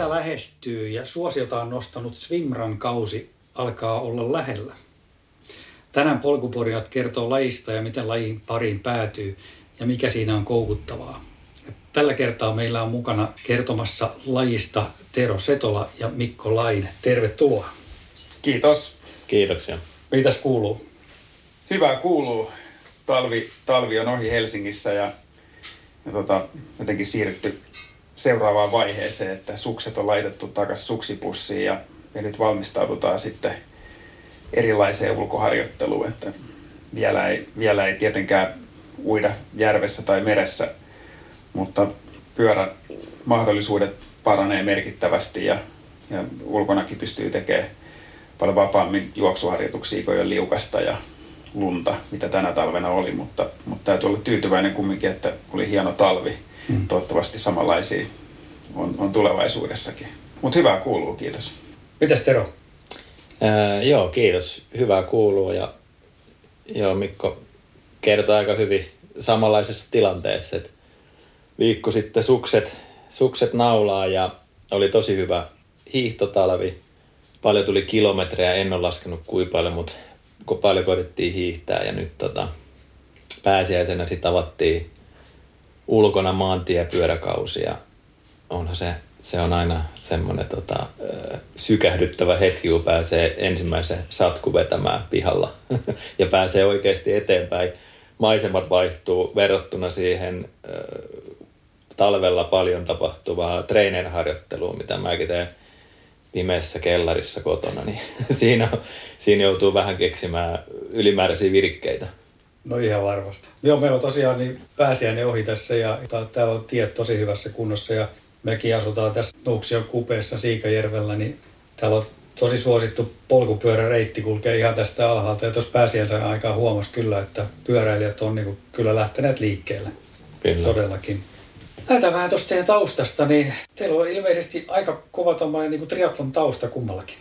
Kesä lähestyy ja suosiota on nostanut Swimran kausi alkaa olla lähellä. Tänään polkuporinat kertoo lajista ja miten lajin pariin päätyy ja mikä siinä on koukuttavaa. Tällä kertaa meillä on mukana kertomassa lajista Tero Setola ja Mikko Laine. Tervetuloa. Kiitos. Kiitoksia. Mitäs kuuluu? Hyvää kuuluu. Talvi, talvi on ohi Helsingissä ja, ja tota, jotenkin siirrytty seuraavaan vaiheeseen, että sukset on laitettu takaisin suksipussiin ja, ja nyt valmistaudutaan sitten erilaiseen ulkoharjoitteluun, että vielä ei, vielä ei tietenkään uida järvessä tai meressä, mutta pyörän mahdollisuudet paranee merkittävästi ja, ja ulkonakin pystyy tekemään paljon vapaammin juoksuharjoituksia kuin jo liukasta ja lunta, mitä tänä talvena oli, mutta, mutta täytyy olla tyytyväinen kumminkin, että oli hieno talvi. Mm. Toivottavasti samanlaisia on, on tulevaisuudessakin. Mutta hyvää kuuluu, kiitos. Mitäs Tero? Ää, joo, kiitos. Hyvää kuuluu ja joo, Mikko kertoi aika hyvin samanlaisessa tilanteessa, että viikko sitten sukset, sukset naulaa ja oli tosi hyvä hiihtotalvi. Paljon tuli kilometrejä, en ole laskenut kuinka paljon, mutta paljon koitettiin hiihtää ja nyt tota, pääsiäisenä sitten avattiin ulkona ja onhan se, se on aina semmoinen tota, sykähdyttävä hetki, kun pääsee ensimmäisen satku vetämään pihalla ja pääsee oikeasti eteenpäin. Maisemat vaihtuu verrattuna siihen talvella paljon tapahtuvaa treenerharjoittelua, mitä mäkin teen pimeässä kellarissa kotona, niin siinä, siinä joutuu vähän keksimään ylimääräisiä virikkeitä. No ihan varmasti. Joo, meillä on tosiaan niin pääsiäinen ohi tässä ja täällä on tiet tosi hyvässä kunnossa ja mekin asutaan tässä Nuuksion kupeessa Siikajärvellä, niin täällä on tosi suosittu polkupyöräreitti kulkee ihan tästä alhaalta. Ja tuossa pääsiäisen aikaa huomasi kyllä, että pyöräilijät on niin kyllä lähteneet liikkeelle. Kyllä. Todellakin. Lähdetään vähän tuosta teidän taustasta, niin teillä on ilmeisesti aika kova tuommoinen niin triatlon tausta kummallakin.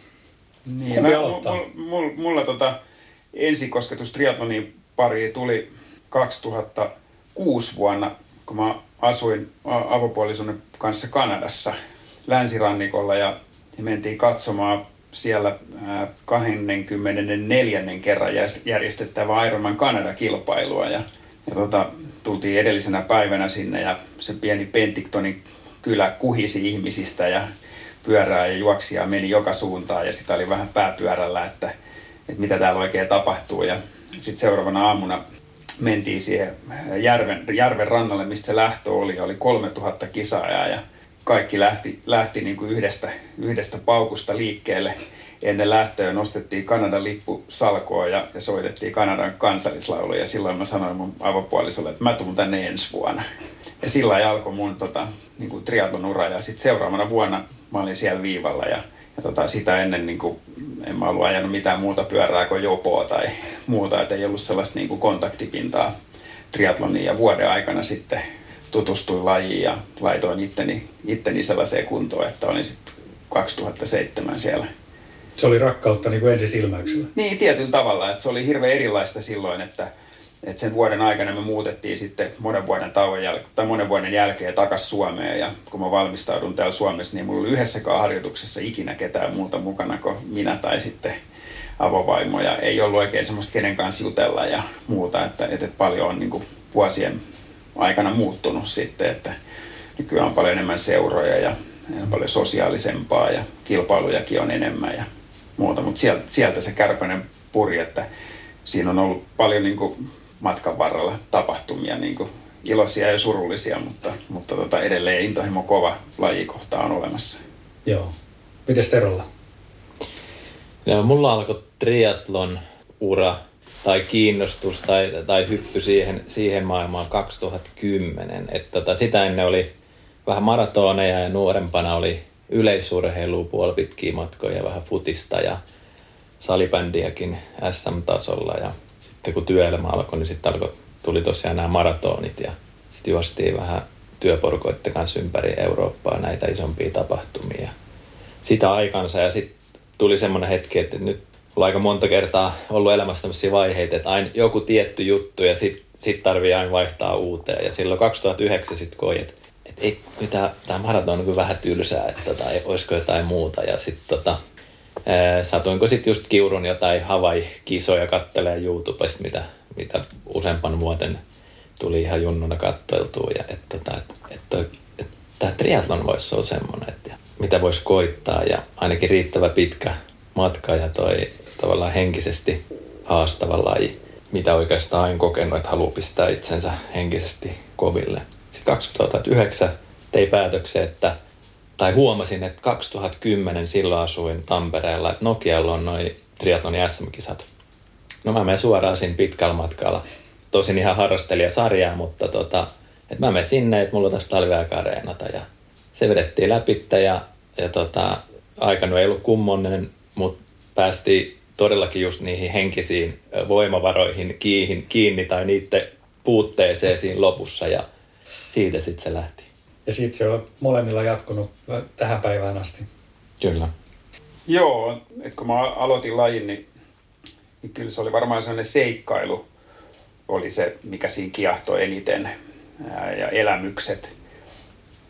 Niin, Kumpi mä, aloittaa? Mulla, mulla, mulla tota, ensikosketus triatlonin pari tuli 2006 vuonna, kun mä asuin avopuolison kanssa Kanadassa länsirannikolla ja, ja mentiin katsomaan siellä 24. kerran järjestettävää Ironman Kanada-kilpailua ja, ja tota, tultiin edellisenä päivänä sinne ja se pieni Pentictonin kylä kuhisi ihmisistä ja pyörää ja juoksia meni joka suuntaan ja sitä oli vähän pääpyörällä, että, että mitä täällä oikein tapahtuu ja sitten seuraavana aamuna mentiin siihen järven, järven rannalle, mistä se lähtö oli. Oli 3000 kisaajaa ja kaikki lähti, lähti niin kuin yhdestä, yhdestä paukusta liikkeelle. Ennen lähtöä nostettiin Kanadan lippu salkoon ja, ja soitettiin Kanadan kansallislaulu. Ja silloin mä sanoin mun avopuolisolle, että mä tuun tänne ensi vuonna. Ja sillä alkoi mun tota, niin kuin triatlon ura. Ja sitten seuraavana vuonna mä olin siellä viivalla ja ja tota, sitä ennen niin kuin, en mä ollut ajanut mitään muuta pyörää kuin jopoa tai muuta, että ei ollut sellaista niin kuin kontaktipintaa triatlonin ja vuoden aikana sitten tutustuin lajiin ja laitoin itteni, itteni sellaiseen kuntoon, että olin sitten 2007 siellä. Se oli rakkautta niin kuin ensisilmäyksellä? Niin, tietyllä tavalla. Että se oli hirveän erilaista silloin, että et sen vuoden aikana me muutettiin sitten monen vuoden, tauon jäl- tai monen vuoden jälkeen takaisin Suomeen. Ja kun mä valmistaudun täällä Suomessa, niin mulla oli yhdessäkään harjoituksessa ikinä ketään muuta mukana kuin minä tai sitten avovaimo. Ja ei ollut oikein semmoista kenen kanssa jutella ja muuta. Että, että paljon on niin kuin vuosien aikana muuttunut sitten, että nykyään on paljon enemmän seuroja ja, ja paljon sosiaalisempaa ja kilpailujakin on enemmän ja muuta. Mutta sieltä, sieltä se kärpänen puri, että siinä on ollut paljon niin kuin matkan varrella tapahtumia, niin kuin iloisia ja surullisia, mutta, mutta tota, edelleen intohimo kova lajikohta on olemassa. Joo. Mites Terolla? Ja mulla alkoi triatlon ura tai kiinnostus tai, tai hyppy siihen, siihen maailmaan 2010. Et tota, sitä ennen oli vähän maratoneja ja nuorempana oli yleisurheilua, puolipitkiä matkoja, vähän futista ja salibändiäkin SM-tasolla. Ja sitten kun työelämä alkoi, niin sitten alkoi, tuli tosiaan nämä maratonit ja sitten juostiin vähän työporukoiden kanssa ympäri Eurooppaa näitä isompia tapahtumia. Sitä aikansa ja sitten tuli semmoinen hetki, että nyt on aika monta kertaa ollut elämässä tämmöisiä vaiheita, että aina joku tietty juttu ja sitten sit tarvii aina vaihtaa uuteen. Ja silloin 2009 sitten koin, että, että ei, tämä, tämä maraton on kyllä vähän tylsää, että tota, olisiko jotain muuta. Ja sitten tota, satuinko sitten just kiurun jotain Hawaii-kisoja kattelee YouTubesta, mitä, mitä useampan vuoden tuli ihan junnuna kattoiltua. Ja että, tota, että, että, että tämä triathlon voisi olla semmoinen, että mitä voisi koittaa ja ainakin riittävä pitkä matka ja toi tavallaan henkisesti haastava laji, mitä oikeastaan aina kokenut, että haluaa pistää itsensä henkisesti koville. Sitten 2009 tein päätöksen, että tai huomasin, että 2010 silloin asuin Tampereella, että Nokialla on noin triatlonin SM-kisat. No mä menen suoraan siinä pitkällä matkalla. Tosin ihan harrastelijasarjaa, mutta tota, että mä menen sinne, että mulla on tässä talviaika areenata ja se vedettiin läpi ja, ja tota, aikanu ei ollut kummonen, mutta päästiin todellakin just niihin henkisiin voimavaroihin kiinni, kiinni tai niiden puutteeseen siinä lopussa ja siitä sitten se lähti. Ja siitä se on molemmilla jatkunut tähän päivään asti. Kyllä. Joo, että kun mä aloitin lajin, niin, niin kyllä se oli varmaan sellainen seikkailu, oli se, mikä siinä kiehtoi eniten, ja elämykset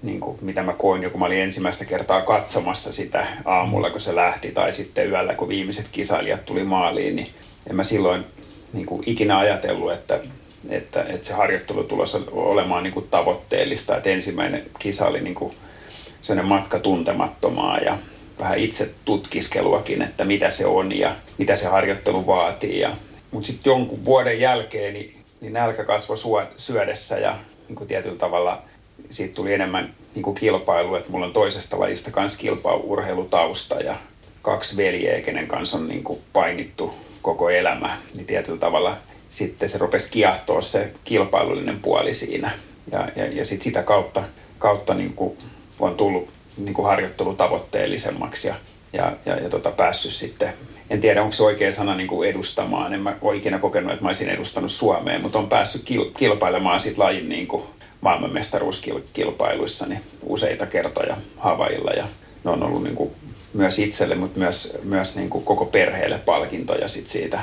niin kuin, mitä mä koin jo, kun mä olin ensimmäistä kertaa katsomassa sitä aamulla, kun se lähti, tai sitten yöllä, kun viimeiset kisailijat tuli maaliin, niin en mä silloin niin kuin, ikinä ajatellut, että, että, että se harjoittelu tulossa olemaan niin kuin, tavoitteellista. Että ensimmäinen kisa oli niin kuin, sellainen matka tuntemattomaa ja vähän itse tutkiskeluakin, että mitä se on ja mitä se harjoittelu vaatii. Ja, mutta sitten jonkun vuoden jälkeen niin, niin nälkä kasvoi syödessä ja niin kuin tietyllä tavalla siitä tuli enemmän niin kuin kilpailu, että mulla on toisesta lajista kanssa kilpaurheilutausta ja kaksi veljeä, kenen kanssa on niin kuin painittu koko elämä, niin tietyllä tavalla sitten se rupesi kiahtoa se kilpailullinen puoli siinä. Ja, ja, ja sit sitä kautta, kautta niin kuin on tullut niin kuin harjoittelu tavoitteellisemmaksi ja, ja, ja, ja tota, päässyt sitten, en tiedä onko se oikea sana niin kuin edustamaan, en mä ole ikinä kokenut, että mä olisin edustanut Suomeen, mutta on päässyt kilpailemaan sit lajin niin kuin maailmanmestaruuskilpailuissa niin useita kertoja Havailla ja ne on ollut niin kuin myös itselle, mutta myös, myös niin kuin koko perheelle palkintoja sit siitä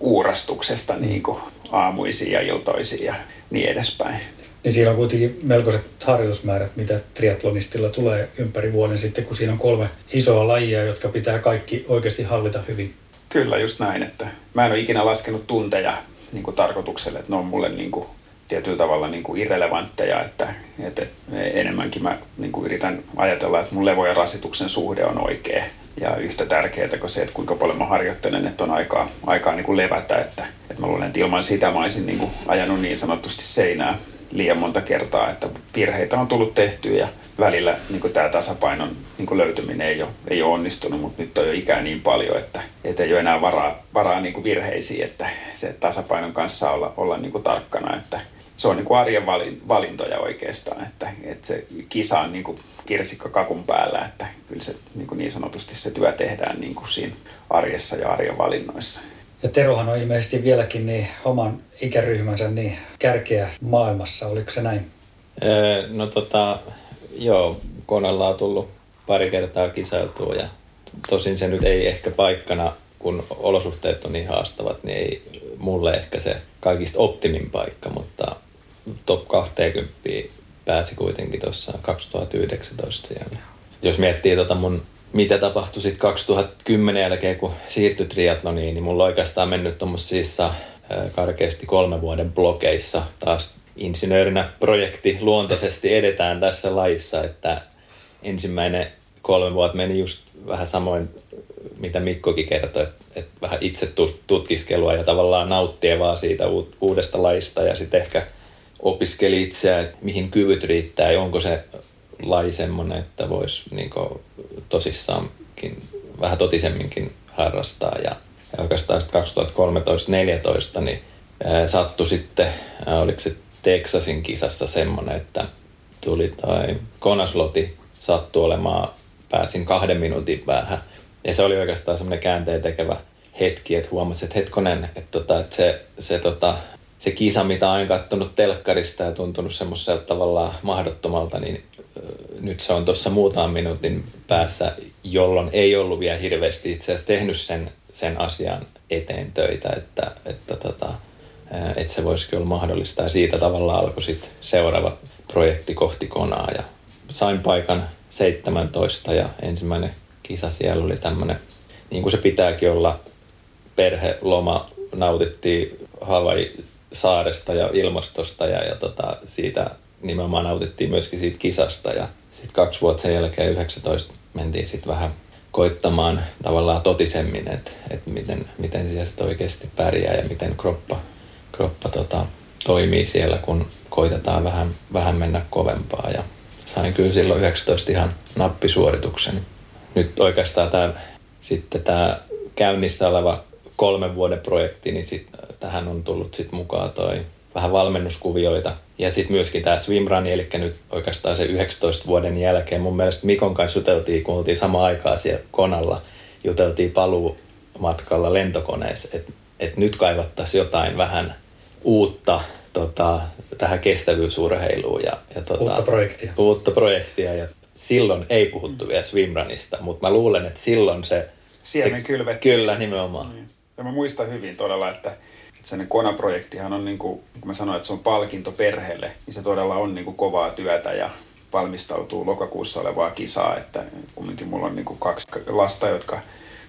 uurastuksesta niin kuin aamuisiin ja iltoisiin ja niin edespäin. Niin siinä on kuitenkin melkoiset harjoitusmäärät, mitä triatlonistilla tulee ympäri vuoden sitten, kun siinä on kolme isoa lajia, jotka pitää kaikki oikeasti hallita hyvin. Kyllä, just näin. Että mä en ole ikinä laskenut tunteja niin kuin tarkoitukselle, että ne on mulle niin kuin tietyllä tavalla niin kuin irrelevantteja, että, että enemmänkin mä niin kuin yritän ajatella, että mun levo ja rasituksen suhde on oikea. Ja yhtä tärkeää kuin se, että kuinka paljon mä harjoittelen, että on aikaa, aikaa niin kuin levätä, että, että mä luulen, että ilman sitä mä olisin niin kuin ajanut niin sanotusti seinää liian monta kertaa, että virheitä on tullut tehtyä ja välillä niin tämä tasapainon niin löytyminen ei ole, ei ole onnistunut, mutta nyt on jo ikää niin paljon, että, että ei ole enää varaa, varaa niin virheisiin, että se tasapainon kanssa olla, olla niin tarkkana, että, se on niin kuin arjen valintoja oikeastaan, että, että se kisa on niin kuin kirsikka kakun päällä, että kyllä se niin, kuin niin sanotusti se työ tehdään niin kuin siinä arjessa ja arjen valinnoissa. Ja Terohan on ilmeisesti vieläkin niin oman ikäryhmänsä niin kärkeä maailmassa, oliko se näin? Öö, no tota, joo, Konella on tullut pari kertaa kisailtua ja tosin se nyt ei ehkä paikkana, kun olosuhteet on niin haastavat, niin ei mulle ehkä se kaikista optimin paikka, mutta top 20 pääsi kuitenkin tuossa 2019 siellä. Jos miettii tota mun, mitä tapahtui sitten 2010 jälkeen, kun siirtyi triatloniin, niin mulla on oikeastaan mennyt tuommoisissa karkeasti kolme vuoden blokeissa taas insinöörinä projekti luontaisesti edetään tässä laissa, että ensimmäinen kolme vuotta meni just vähän samoin, mitä Mikkokin kertoi, että, että vähän itse tutkiskelua ja tavallaan nauttia vaan siitä uudesta laista ja sitten ehkä – opiskeli itseään, että mihin kyvyt riittää ja onko se laji semmoinen, että voisi niin tosissaankin vähän totisemminkin harrastaa. Ja ja oikeastaan sitten 2013-2014 niin sattui sitten, oliko se Texasin kisassa semmoinen, että tuli toi Konasloti sattui olemaan, pääsin kahden minuutin päähän. Ja se oli oikeastaan semmoinen käänteen tekevä hetki, että huomasin, että hetkonen, että, tota, että se, se, tota, se kisa, mitä olen katsonut telkkarista ja tuntunut semmoiselta tavallaan mahdottomalta, niin nyt se on tuossa muutaman minuutin päässä, jolloin ei ollut vielä hirveästi itse asiassa tehnyt sen, sen asian eteen töitä, että, että, tota, että se voisikin olla mahdollista. Ja siitä tavallaan alkoi sitten seuraava projekti kohti konaa ja sain paikan 17 ja ensimmäinen kisa siellä oli tämmöinen, niin kuin se pitääkin olla, perheloma, nautittiin Hawaii saaresta ja ilmastosta ja, ja tota, siitä nimenomaan nautittiin myöskin siitä kisasta ja sitten kaksi vuotta sen jälkeen 19 mentiin sitten vähän koittamaan tavallaan totisemmin, että, että miten, miten siellä sitten oikeasti pärjää ja miten kroppa, kroppa tota, toimii siellä, kun koitetaan vähän, vähän mennä kovempaa. Ja sain kyllä silloin 19 ihan nappisuorituksen. Nyt oikeastaan tämä, sitten tämä käynnissä oleva kolmen vuoden projekti, niin sit, tähän on tullut sitten mukaan toi vähän valmennuskuvioita. Ja sitten myöskin tämä swimrun, eli nyt oikeastaan se 19 vuoden jälkeen mun mielestä Mikon kanssa juteltiin, kun oltiin samaan aikaan siellä konalla, juteltiin paluumatkalla lentokoneessa, että et nyt kaivattaisiin jotain vähän uutta tota, tähän kestävyysurheiluun. Ja, ja tota, uutta projektia. Uutta projektia ja silloin ei puhuttu vielä swimrunista, mutta mä luulen, että silloin se... Siemen kylvettiin. Kyllä, nimenomaan. Niin. Ja mä muistan hyvin todella, että sen Kona-projektihan on, niin kuin, kuin mä sanoin, että se on palkinto perheelle, niin se todella on niin kuin kovaa työtä ja valmistautuu lokakuussa olevaa kisaa, että kumminkin mulla on niin kuin kaksi lasta, jotka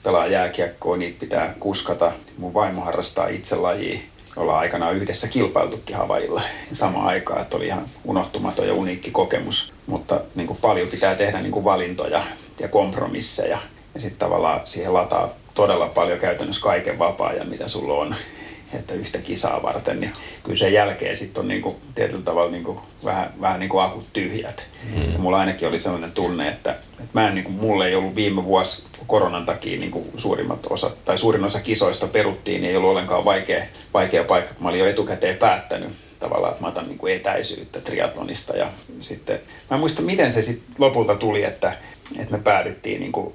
pelaa jääkiekkoa, niitä pitää kuskata. Mun vaimo harrastaa itse lajia, ollaan aikanaan yhdessä kilpailtukin Havailla samaan aikaan, että oli ihan unohtumaton ja uniikki kokemus. Mutta niin kuin paljon pitää tehdä niin kuin valintoja ja kompromisseja ja sitten tavallaan siihen lataa todella paljon käytännössä kaiken vapaa-ajan, mitä sulla on että yhtä kisaa varten, niin kyllä sen jälkeen sitten on niinku, tietyllä tavalla niinku, vähän, vähän niinku akut tyhjät. Mm. Ja mulla ainakin oli sellainen tunne, että, että mä en, niinku, mulle ei ollut viime vuosi koronan takia niinku, suurimmat osa, tai suurin osa kisoista peruttiin, niin ei ollut ollenkaan vaikea, vaikea paikka, kun mä olin jo etukäteen päättänyt tavallaan, että mä otan niinku etäisyyttä triatlonista. Ja sitten, mä en muista, miten se sitten lopulta tuli, että että me päädyttiin niin kuin,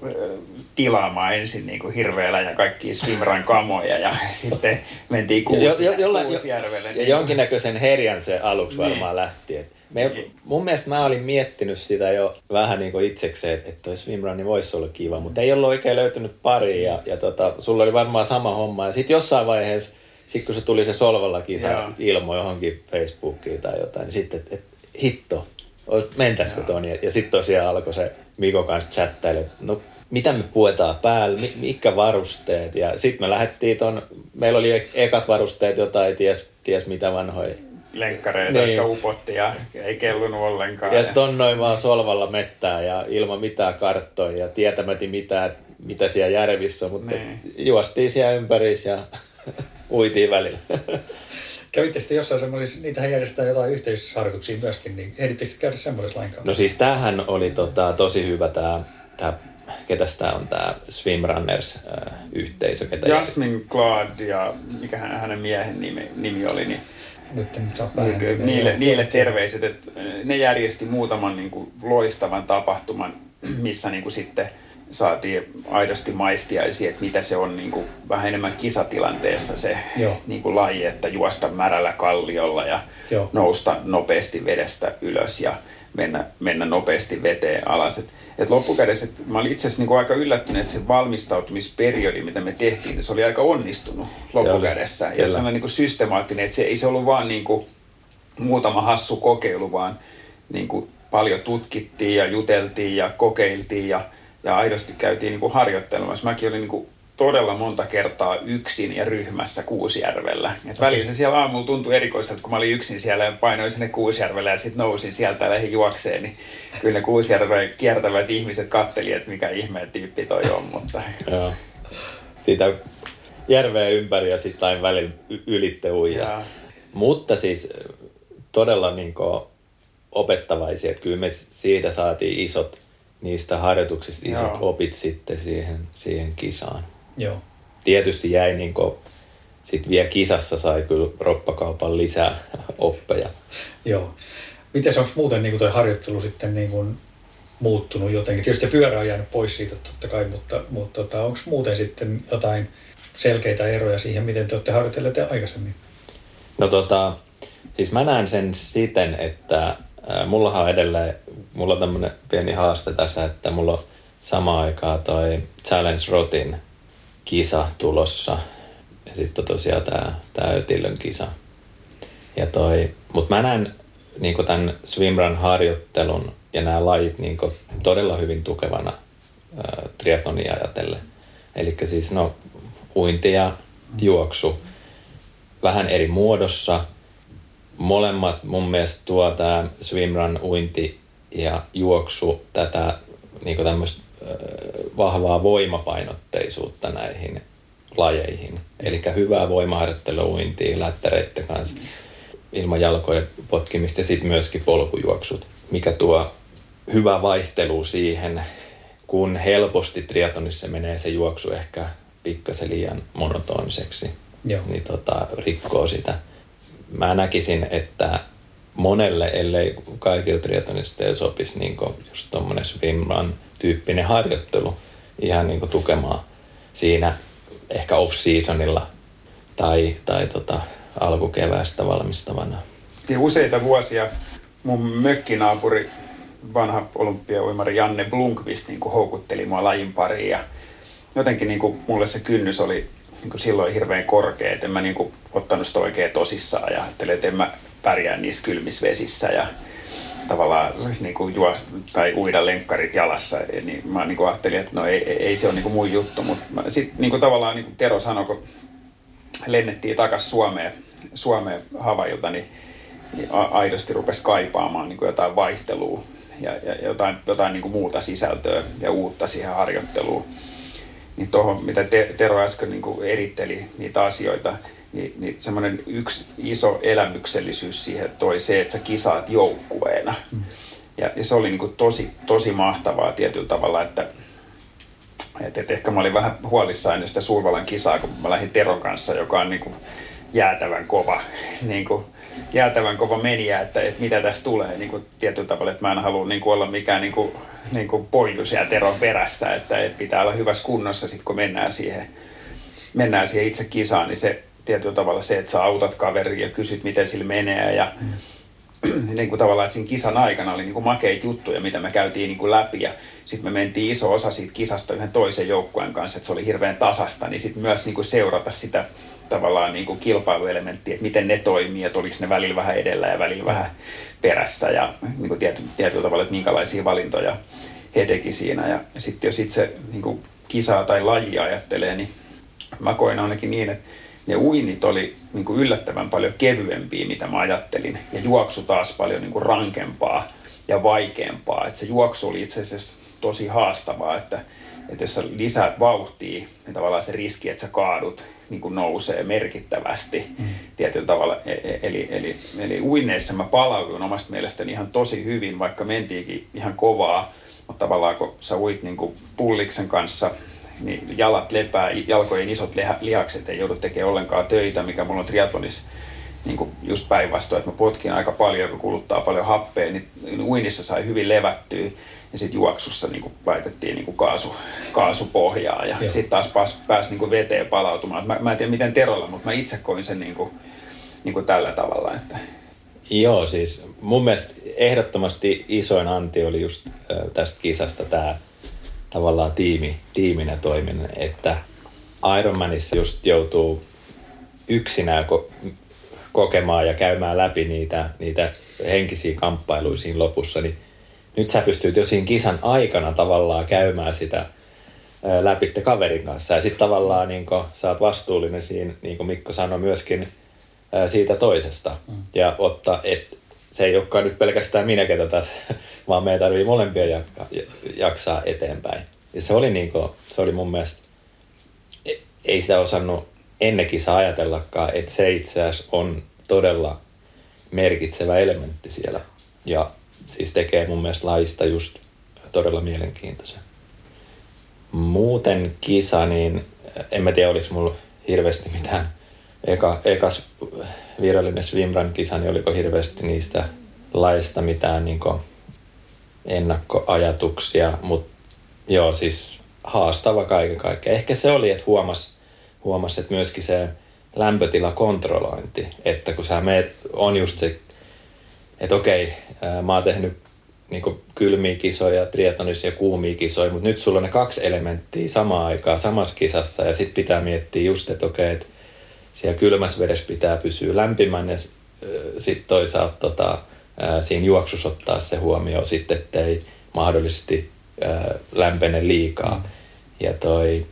tilaamaan ensin niin kuin hirveellä ja kaikki swimran kamoja ja sitten mentiin kuusi, jo, jo, jolla, Kuusijärvelle. Jo, niin jonkinnäköisen herjan se aluksi niin. varmaan lähti. Et me, niin. mun mielestä mä olin miettinyt sitä jo vähän niin kuin itsekseen, että, toi swimrun voisi olla kiva, mutta ei ollut oikein löytynyt pari ja, ja tota, sulla oli varmaan sama homma. Ja sitten jossain vaiheessa, sit kun se tuli se solvallakin, sä ilmo johonkin Facebookiin tai jotain, niin sitten, että et, hitto, mentäisikö ton? Ja, ja sitten tosiaan alkoi se Miko kanssa chattaili, että no mitä me puetaan päällä, mitkä varusteet. Ja sitten me lähdettiin ton, meillä oli ekat varusteet jotain, ties, ties mitä vanhoja. Lenkkareita, niin. jotka upotti ja ei kellunut ollenkaan. Ja, ja vaan solvalla mettää ja ilman mitään karttoja ja tietämäti mitään, mitä siellä järvissä on, mutta niin. juostiin siellä ympärissä ja uitiin välillä. Kävitte sitten jossain semmoisissa, niitähän järjestetään jotain yhteisharjoituksia myöskin, niin ehdittekö käydä semmoisessa lainkaan? No siis tämähän oli tota, tosi hyvä tämä, tämä ketäs tämä on tämä Swimrunners-yhteisö? Ketä Jasmin Claude ja mikä hänen miehen nimi, nimi oli, niin nyt niille, niille terveiset, että ne järjesti muutaman niin kuin, loistavan tapahtuman, missä niin kuin, sitten – saatiin aidosti maistiaisia, että mitä se on niin kuin, vähän enemmän kisatilanteessa se niin kuin, laji, että juosta märällä kalliolla ja Joo. nousta nopeasti vedestä ylös ja mennä, mennä nopeasti veteen alas. Et, et loppukädessä, et mä olin itse asiassa niin aika yllättynyt, että se valmistautumisperiodi, mitä me tehtiin, niin se oli aika onnistunut loppukädessä. Ja se on niin kuin systemaattinen, että se ei se ollut vaan niin kuin muutama hassu kokeilu, vaan niin kuin paljon tutkittiin ja juteltiin ja kokeiltiin ja ja aidosti käytiin niin kuin harjoittelemassa. Mäkin olin niin kuin todella monta kertaa yksin ja ryhmässä Kuusjärvellä. Et välillä se siellä aamulla tuntui erikoiselta, kun mä olin yksin siellä ja painoin sinne Kuusjärvelle ja sitten nousin sieltä ja lähdin juokseen, niin kyllä ne Kuusjärven kiertävät ihmiset katteli, että mikä ihmeen tyyppi toi on, mutta... Joo. Siitä järveä ympäri ja sitten aina välillä ylitte uija. Mutta siis todella niin opettavaisia, että kyllä me siitä saatiin isot niistä harjoituksista isot Joo. opit sitten siihen, siihen kisaan. Joo. tietysti jäi niin kuin, sit vielä kisassa sai kyllä roppakaupan lisää oppeja. Joo. Miten onko muuten niin tuo harjoittelu sitten niin kuin muuttunut jotenkin? Tietysti pyörä on jäänyt pois siitä totta kai, mutta, mutta tota, onko muuten sitten jotain selkeitä eroja siihen, miten te olette harjoitelleet aikaisemmin? No tota, siis mä näen sen siten, että mullahan on edelleen, mulla on tämmönen pieni haaste tässä, että mulla on sama aikaa toi Challenge Rotin kisa tulossa ja sitten tosiaan tää, tää Ötilön kisa. Ja toi, mut mä näen niin tämän swimrun harjoittelun ja nämä lajit niin todella hyvin tukevana ää, triatlonia ajatellen. Eli siis no, uinti ja juoksu vähän eri muodossa. Molemmat mun mielestä tuo tämä swimrun, uinti ja juoksu tätä niin tämmöistä vahvaa voimapainotteisuutta näihin lajeihin. Eli hyvää voimaharjoittelua uintiin lättäreiden kanssa ilman jalkojen potkimista ja sitten myöskin polkujuoksut, mikä tuo hyvä vaihtelu siihen, kun helposti triatonissa menee se juoksu ehkä pikkasen liian monotoniseksi, Joo. niin tota, rikkoo sitä. Mä näkisin, että monelle, ellei kaikille triatonisteille sopisi niin just tuommoinen swimrun tyyppinen harjoittelu ihan niin tukemaan siinä ehkä off-seasonilla tai, tai tota, alkukeväästä valmistavana. Ja useita vuosia mun mökkinaapuri, vanha olympiauimari Janne Blunkvist niin houkutteli mua lajin pariin ja jotenkin niin mulle se kynnys oli niin kuin silloin hirveän korkea, että en mä niin kuin, ottanut sitä oikein tosissaan ja ajattelin, että en mä pärjää niissä kylmissä vesissä ja tavallaan niin kuin juos, tai uida lenkkarit jalassa, niin mä niin kuin ajattelin, että no ei, ei se ole niin kuin mun juttu, mutta sitten niin kuin tavallaan niin kuin Tero sanoi, kun lennettiin takaisin Suomeen, Suomeen Havailta, niin, niin aidosti rupesi kaipaamaan niin kuin jotain vaihtelua ja, ja jotain, jotain niin kuin muuta sisältöä ja uutta siihen harjoitteluun. Niin tuohon, mitä te, Tero äsken niin kuin eritteli niitä asioita, niin, niin semmoinen yksi iso elämyksellisyys siihen toi se, että sä kisaat joukkueena. Mm. Ja, ja se oli niin kuin tosi, tosi mahtavaa tietyllä tavalla, että et, et ehkä mä olin vähän huolissaan ennen sitä Suurvalan kisaa, kun mä lähdin Teron kanssa, joka on niin kuin jäätävän kova, niin kuin jäätävän kova meniä, että, että mitä tässä tulee. Niin kuin tietyllä tavalla, että mä en halua niin kuin olla mikään niin kuin, niin kuin poikus ja Teron perässä, että, että pitää olla hyvässä kunnossa sitten kun mennään siihen, mennään siihen itse kisaan, niin se tietyllä tavalla se, että sä autat kaveria ja kysyt miten sillä menee ja mm niin kuin tavallaan, että siinä kisan aikana oli niin kuin makeita juttuja, mitä me käytiin niin kuin läpi ja sitten me mentiin iso osa siitä kisasta yhden toisen joukkueen kanssa, että se oli hirveän tasasta, niin sitten myös niin kuin seurata sitä tavallaan niin kuin kilpailuelementtiä, että miten ne toimii, että oliko ne välillä vähän edellä ja välillä vähän perässä ja niin kuin tiety, tietyllä tavalla, että minkälaisia valintoja he teki siinä. Ja sitten jos itse niin kuin kisaa tai lajia ajattelee, niin mä koen ainakin niin, että ne uinnit oli niin kuin yllättävän paljon kevyempiä, mitä mä ajattelin. Ja juoksu taas paljon niin kuin rankempaa ja vaikeampaa. Et se juoksu oli itse asiassa tosi haastavaa, että, että jos sä lisäät vauhtia, niin tavallaan se riski, että sä kaadut, niin kuin nousee merkittävästi mm. tietyllä tavalla. E, e, eli, eli, eli uinneissa mä palauduin omasta mielestäni ihan tosi hyvin, vaikka mentiinkin ihan kovaa, mutta tavallaan kun sä uit niin kuin pulliksen kanssa niin jalat lepää, jalkojen isot lihakset ei joudu tekemään ollenkaan töitä, mikä mulla on triathlonissa niin kuin just päinvastoin, että mä potkin aika paljon, kun kuluttaa paljon happea, niin uinnissa sai hyvin levättyä ja sitten juoksussa niin kuin laitettiin niin kuin kaasu, kaasupohjaa ja sitten taas pääsi pääs niin kuin veteen palautumaan. Mä, mä en tiedä miten Terolla, mutta mä itse koin sen niin kuin, niin kuin tällä tavalla. Että... Joo, siis mun mielestä ehdottomasti isoin anti oli just tästä kisasta tämä tavallaan tiimi, tiiminä toiminen, että Ironmanissa just joutuu yksinään ko- kokemaan ja käymään läpi niitä, niitä henkisiä kamppailuja siinä lopussa, niin nyt sä pystyt jo siinä kisan aikana tavallaan käymään sitä läpi kaverin kanssa. Ja sitten tavallaan niin kun, sä oot vastuullinen siinä, niin kuin Mikko sanoi myöskin, siitä toisesta. Mm. Ja ottaa, et se ei olekaan nyt pelkästään minä, ketä tässä, vaan meidän tarvii molempia jaksaa eteenpäin. Ja se oli, niin kuin, se oli mun mielestä, e, ei sitä osannut ennenkin saa ajatellakaan, että se itse asiassa on todella merkitsevä elementti siellä. Ja siis tekee mun mielestä laista just todella mielenkiintoisen. Muuten kisa, niin en mä tiedä oliko mulla hirveästi mitään eka, ekas virallinen swimrun kisa, niin oliko hirveästi niistä laista mitään niin ennakkoajatuksia, mutta joo, siis haastava kaiken kaikkiaan. Ehkä se oli, että huomas, huomas että myöskin se lämpötilakontrollointi, että kun sä meet, on just se, että okei, mä oon tehnyt niin kylmiä kisoja, triatlonissa ja kuumia kisoja, mutta nyt sulla on ne kaksi elementtiä samaan aikaan samassa kisassa ja sitten pitää miettiä just, että okei, että siellä kylmässä vedessä pitää pysyä lämpimän ja sitten toisaalta tota, siinä juoksussa ottaa se huomioon sitten, ettei mahdollisesti lämpene liikaa. Mm. Ja toi,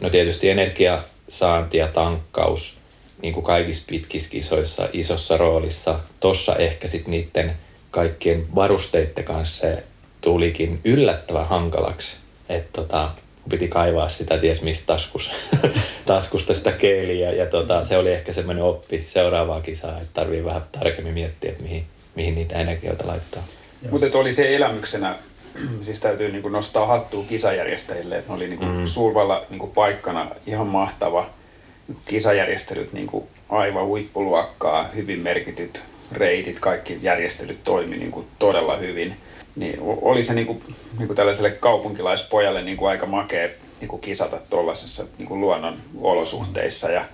no tietysti energiasaanti ja tankkaus, niin kuin kaikissa pitkissä kisoissa, isossa roolissa. Tossa ehkä sitten niiden kaikkien varusteiden kanssa se tulikin yllättävän hankalaksi. Että tota, piti kaivaa sitä ties mistä taskus, taskusta sitä keeliä. Ja tota, se oli ehkä semmoinen oppi seuraavaa kisaa, että tarvii vähän tarkemmin miettiä, että mihin, mihin niitä energioita laittaa. Mutta oli se elämyksenä, siis täytyy niinku nostaa hattua kisajärjestäjille, että ne oli niinku mm. suurvalla niinku paikkana ihan mahtava kisajärjestelyt niinku aivan huippuluokkaa, hyvin merkityt reitit, kaikki järjestelyt toimi niinku todella hyvin. Niin oli se niinku, niinku tällaiselle kaupunkilaispojalle niinku aika makea niinku kisata tuollaisessa niinku luonnon olosuhteissa ja,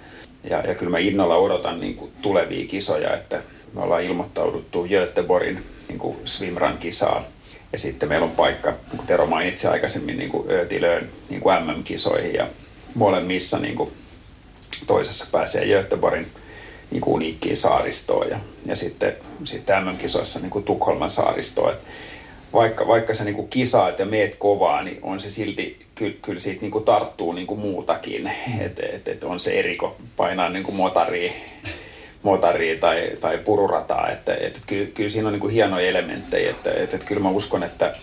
ja, ja kyllä mä innolla odotan niinku tulevia kisoja, että me ollaan ilmoittauduttu Göteborgin niin swimrun kisaan. Ja sitten meillä on paikka, niin kuin Tero mainitsi aikaisemmin, niin kuin Ötilöön niin kuin MM-kisoihin ja molemmissa niin kuin toisessa pääsee Göteborgin niin kuin uniikkiin saaristoon ja, ja sitten, sitten MM-kisoissa niin kuin Tukholman saaristoon. Et vaikka, vaikka sä niin kuin kisaat ja meet kovaa, niin on se silti, kyllä, kyllä siitä niin kuin tarttuu niin kuin muutakin. Että et, et on se eriko painaa niin kuin motaria motaria tai, tai pururataa. Että, että kyllä, kyllä siinä on niin kuin hienoja elementtejä. Että, että, että kyllä mä uskon, että,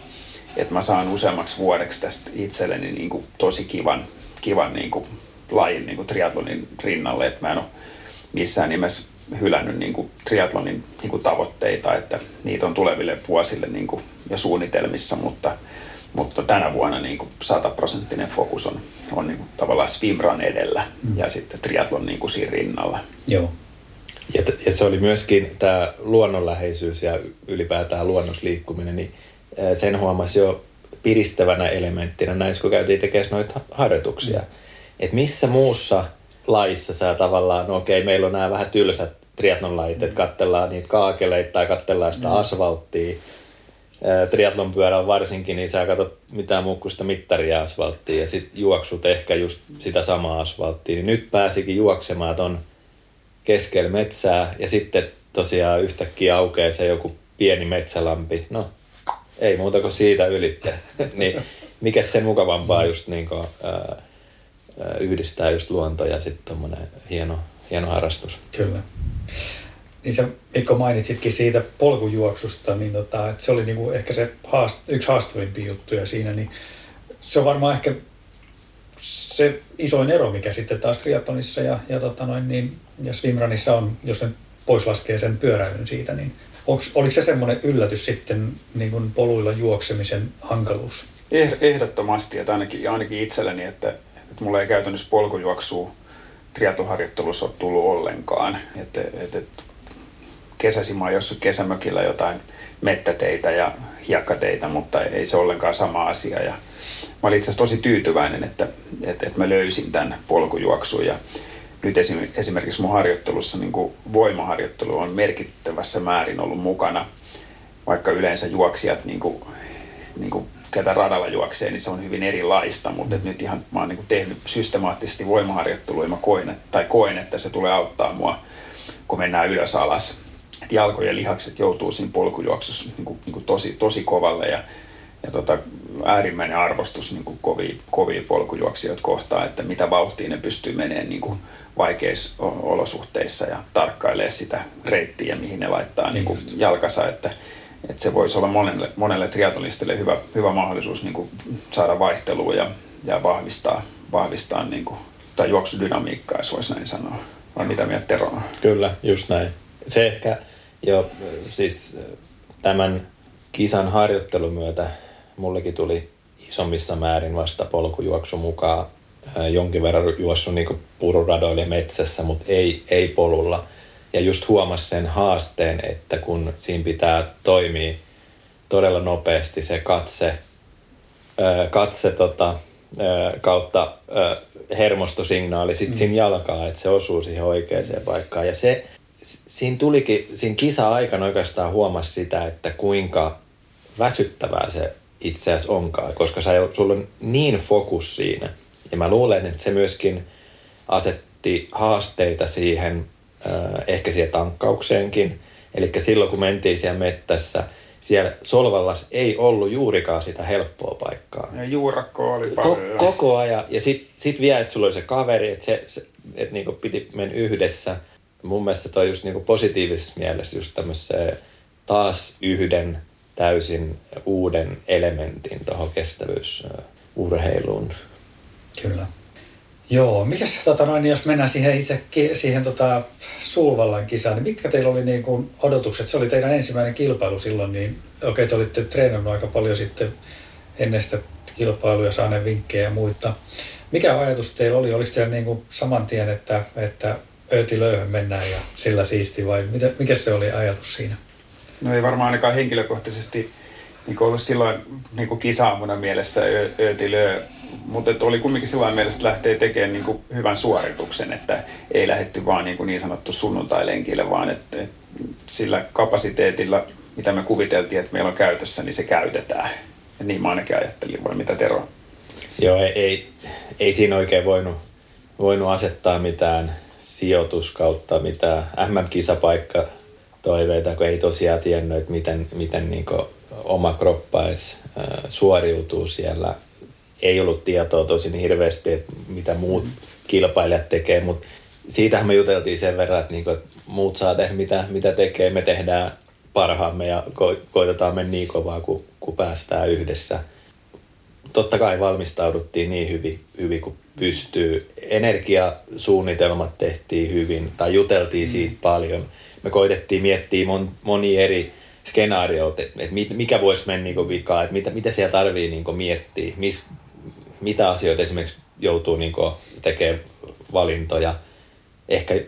että mä saan useammaksi vuodeksi tästä itselleni niin kuin tosi kivan, kivan niin kuin lajin niin kuin triatlonin rinnalle. Että mä en ole missään nimessä hylännyt niin kuin triatlonin niin kuin tavoitteita, että niitä on tuleville vuosille niin kuin jo suunnitelmissa, mutta, mutta tänä vuonna niin kuin sataprosenttinen fokus on, on niin kuin tavallaan swimrun edellä mm. ja sitten triatlon niin kuin siinä rinnalla. Joo. Ja, ja se oli myöskin tämä luonnonläheisyys ja ylipäätään luonnosliikkuminen, niin sen huomasi jo piristävänä elementtinä näissä, kun käytiin tekemään noita harjoituksia. Mm. Että missä muussa laissa sä tavallaan, no okei, meillä on nämä vähän tylsät triatlon lajit, että katsellaan niitä kaakeleita tai katsellaan sitä mm. asfalttia. Triatlon pyörä varsinkin, niin sä katsot mitään muu kuin sitä mittaria asfalttia ja sitten juoksut ehkä just sitä samaa asfalttia. Niin nyt pääsikin juoksemaan ton keskellä metsää ja sitten tosiaan yhtäkkiä aukeaa se joku pieni metsälampi. No, ei muuta kuin siitä ylitte. niin mikä sen mukavampaa just niin kuin, ää, yhdistää just luonto ja sitten tuommoinen hieno, hieno harrastus. Kyllä. Niin sä Mikko mainitsitkin siitä polkujuoksusta, niin tota, että se oli niinku ehkä se haast, yksi haastavimpia juttuja siinä, niin se on varmaan ehkä se isoin ero, mikä sitten taas triathlonissa ja, ja, tota noin, niin, ja swimrunissa on, jos ne pois laskee sen pyöräilyn siitä, niin onks, oliko se semmoinen yllätys sitten niin kuin poluilla juoksemisen hankaluus? Eh, ehdottomasti, että ainakin, ainakin itselleni, että, että mulla ei käytännössä polkujuoksua triatloharjoittelussa ole tullut ollenkaan. Että, että, että kesäsi mä jossain kesämökillä jotain mettäteitä ja hiekkateitä, mutta ei se ollenkaan sama asia. Ja mä olin itse asiassa tosi tyytyväinen, että, että, että mä löysin tämän polkujuoksun ja nyt esimerkiksi mun harjoittelussa niin voimaharjoittelu on merkittävässä määrin ollut mukana, vaikka yleensä juoksijat, niin kuin, niin kuin ketä radalla juoksee, niin se on hyvin erilaista, mutta että nyt ihan mä oon niin tehnyt systemaattisesti voimaharjoittelua ja mä koen, tai koen, että se tulee auttaa mua, kun mennään ylös alas. Että jalkojen lihakset joutuu siinä polkujuoksussa niin kuin, niin kuin tosi, tosi kovalle ja ja tota, äärimmäinen arvostus niin kuin kovia, kovia polkujuoksijoita kohtaan, että mitä vauhtia ne pystyy menemään niin kuin vaikeissa olosuhteissa ja tarkkailee sitä reittiä, mihin ne laittaa niin kuin jalkansa, että, että se voisi olla monelle, monelle triatlonistille hyvä, hyvä mahdollisuus niin kuin saada vaihtelua ja, ja vahvistaa, vahvistaa niin kuin, tai juoksudynamiikkaa, jos voisi näin sanoa. Vai mitä mieltä Tero Kyllä, just näin. Se ehkä jo siis tämän kisan harjoittelun myötä mullekin tuli isommissa määrin vasta polkujuoksu mukaan jonkin verran juossut niin pururadoille metsässä, mutta ei, ei polulla. Ja just huomasi sen haasteen, että kun siinä pitää toimia todella nopeasti se katse, katse tota, kautta hermostosignaali sit mm. siinä jalkaa, että se osuu siihen oikeaan paikkaan. Ja se, siinä tulikin, siinä kisa-aikana oikeastaan huomasi sitä, että kuinka väsyttävää se itse asiassa onkaan, koska sä, sulla on niin fokus siinä. Ja mä luulen, että se myöskin asetti haasteita siihen, ehkä siihen tankkaukseenkin. Eli silloin kun mentiin siellä mettässä, siellä Solvallas ei ollut juurikaan sitä helppoa paikkaa. Ja juurakko oli paljon. Ko- koko ajan. Ja sitten sit vielä, että sulla oli se kaveri, että, se, se, että niinku piti mennä yhdessä. Mun mielestä toi just niinku positiivisessa mielessä just tämmöiseen taas yhden täysin uuden elementin tuohon kestävyysurheiluun. Kyllä. Joo, mikäs, tota noin, jos mennään siihen itse siihen tota, Sulvallan kisaan, niin mitkä teillä oli niin kuin odotukset? Se oli teidän ensimmäinen kilpailu silloin, niin okei, okay, te olitte treenannut aika paljon sitten ennen sitä kilpailuja, saaneet vinkkejä ja muita. Mikä ajatus teillä oli? Oliko teillä niin kuin saman tien, että, että ööti löyhön mennään ja sillä siisti vai mitä, mikä se oli ajatus siinä? No ei varmaan ainakaan henkilökohtaisesti niin ollut silloin niin kisaamuna mielessä öötilöö, mutta oli kumminkin silloin mielessä, että lähtee tekemään niin hyvän suorituksen, että ei lähetty vaan niin, niin sanottu sunnuntailenkille, vaan että, että sillä kapasiteetilla, mitä me kuviteltiin, että meillä on käytössä, niin se käytetään. Ja niin mä ainakin ajattelin, vai mitä Tero? Joo, ei, ei, ei siinä oikein voinut, voinut asettaa mitään sijoituskautta, mitään MM-kisapaikka toiveita, kun ei tosiaan tiennyt, että miten, miten niin oma kroppa edes suoriutuu siellä. Ei ollut tietoa tosin hirveästi, että mitä muut kilpailijat tekee, mutta siitähän me juteltiin sen verran, että, niinku, että muut saa tehdä mitä, mitä tekee. Me tehdään parhaamme ja ko- koitetaan mennä niin kovaa, kun, kun päästään yhdessä. Totta kai valmistauduttiin niin hyvin, hyvin kuin pystyy. Energiasuunnitelmat tehtiin hyvin tai juteltiin siitä mm. paljon. Me koitettiin miettiä mon, moni eri skenaarioita, että mikä voisi mennä niin vikaan, että mitä, mitä siellä tarvii niin miettiä, mis, mitä asioita esimerkiksi joutuu niin tekemään valintoja. Ehkä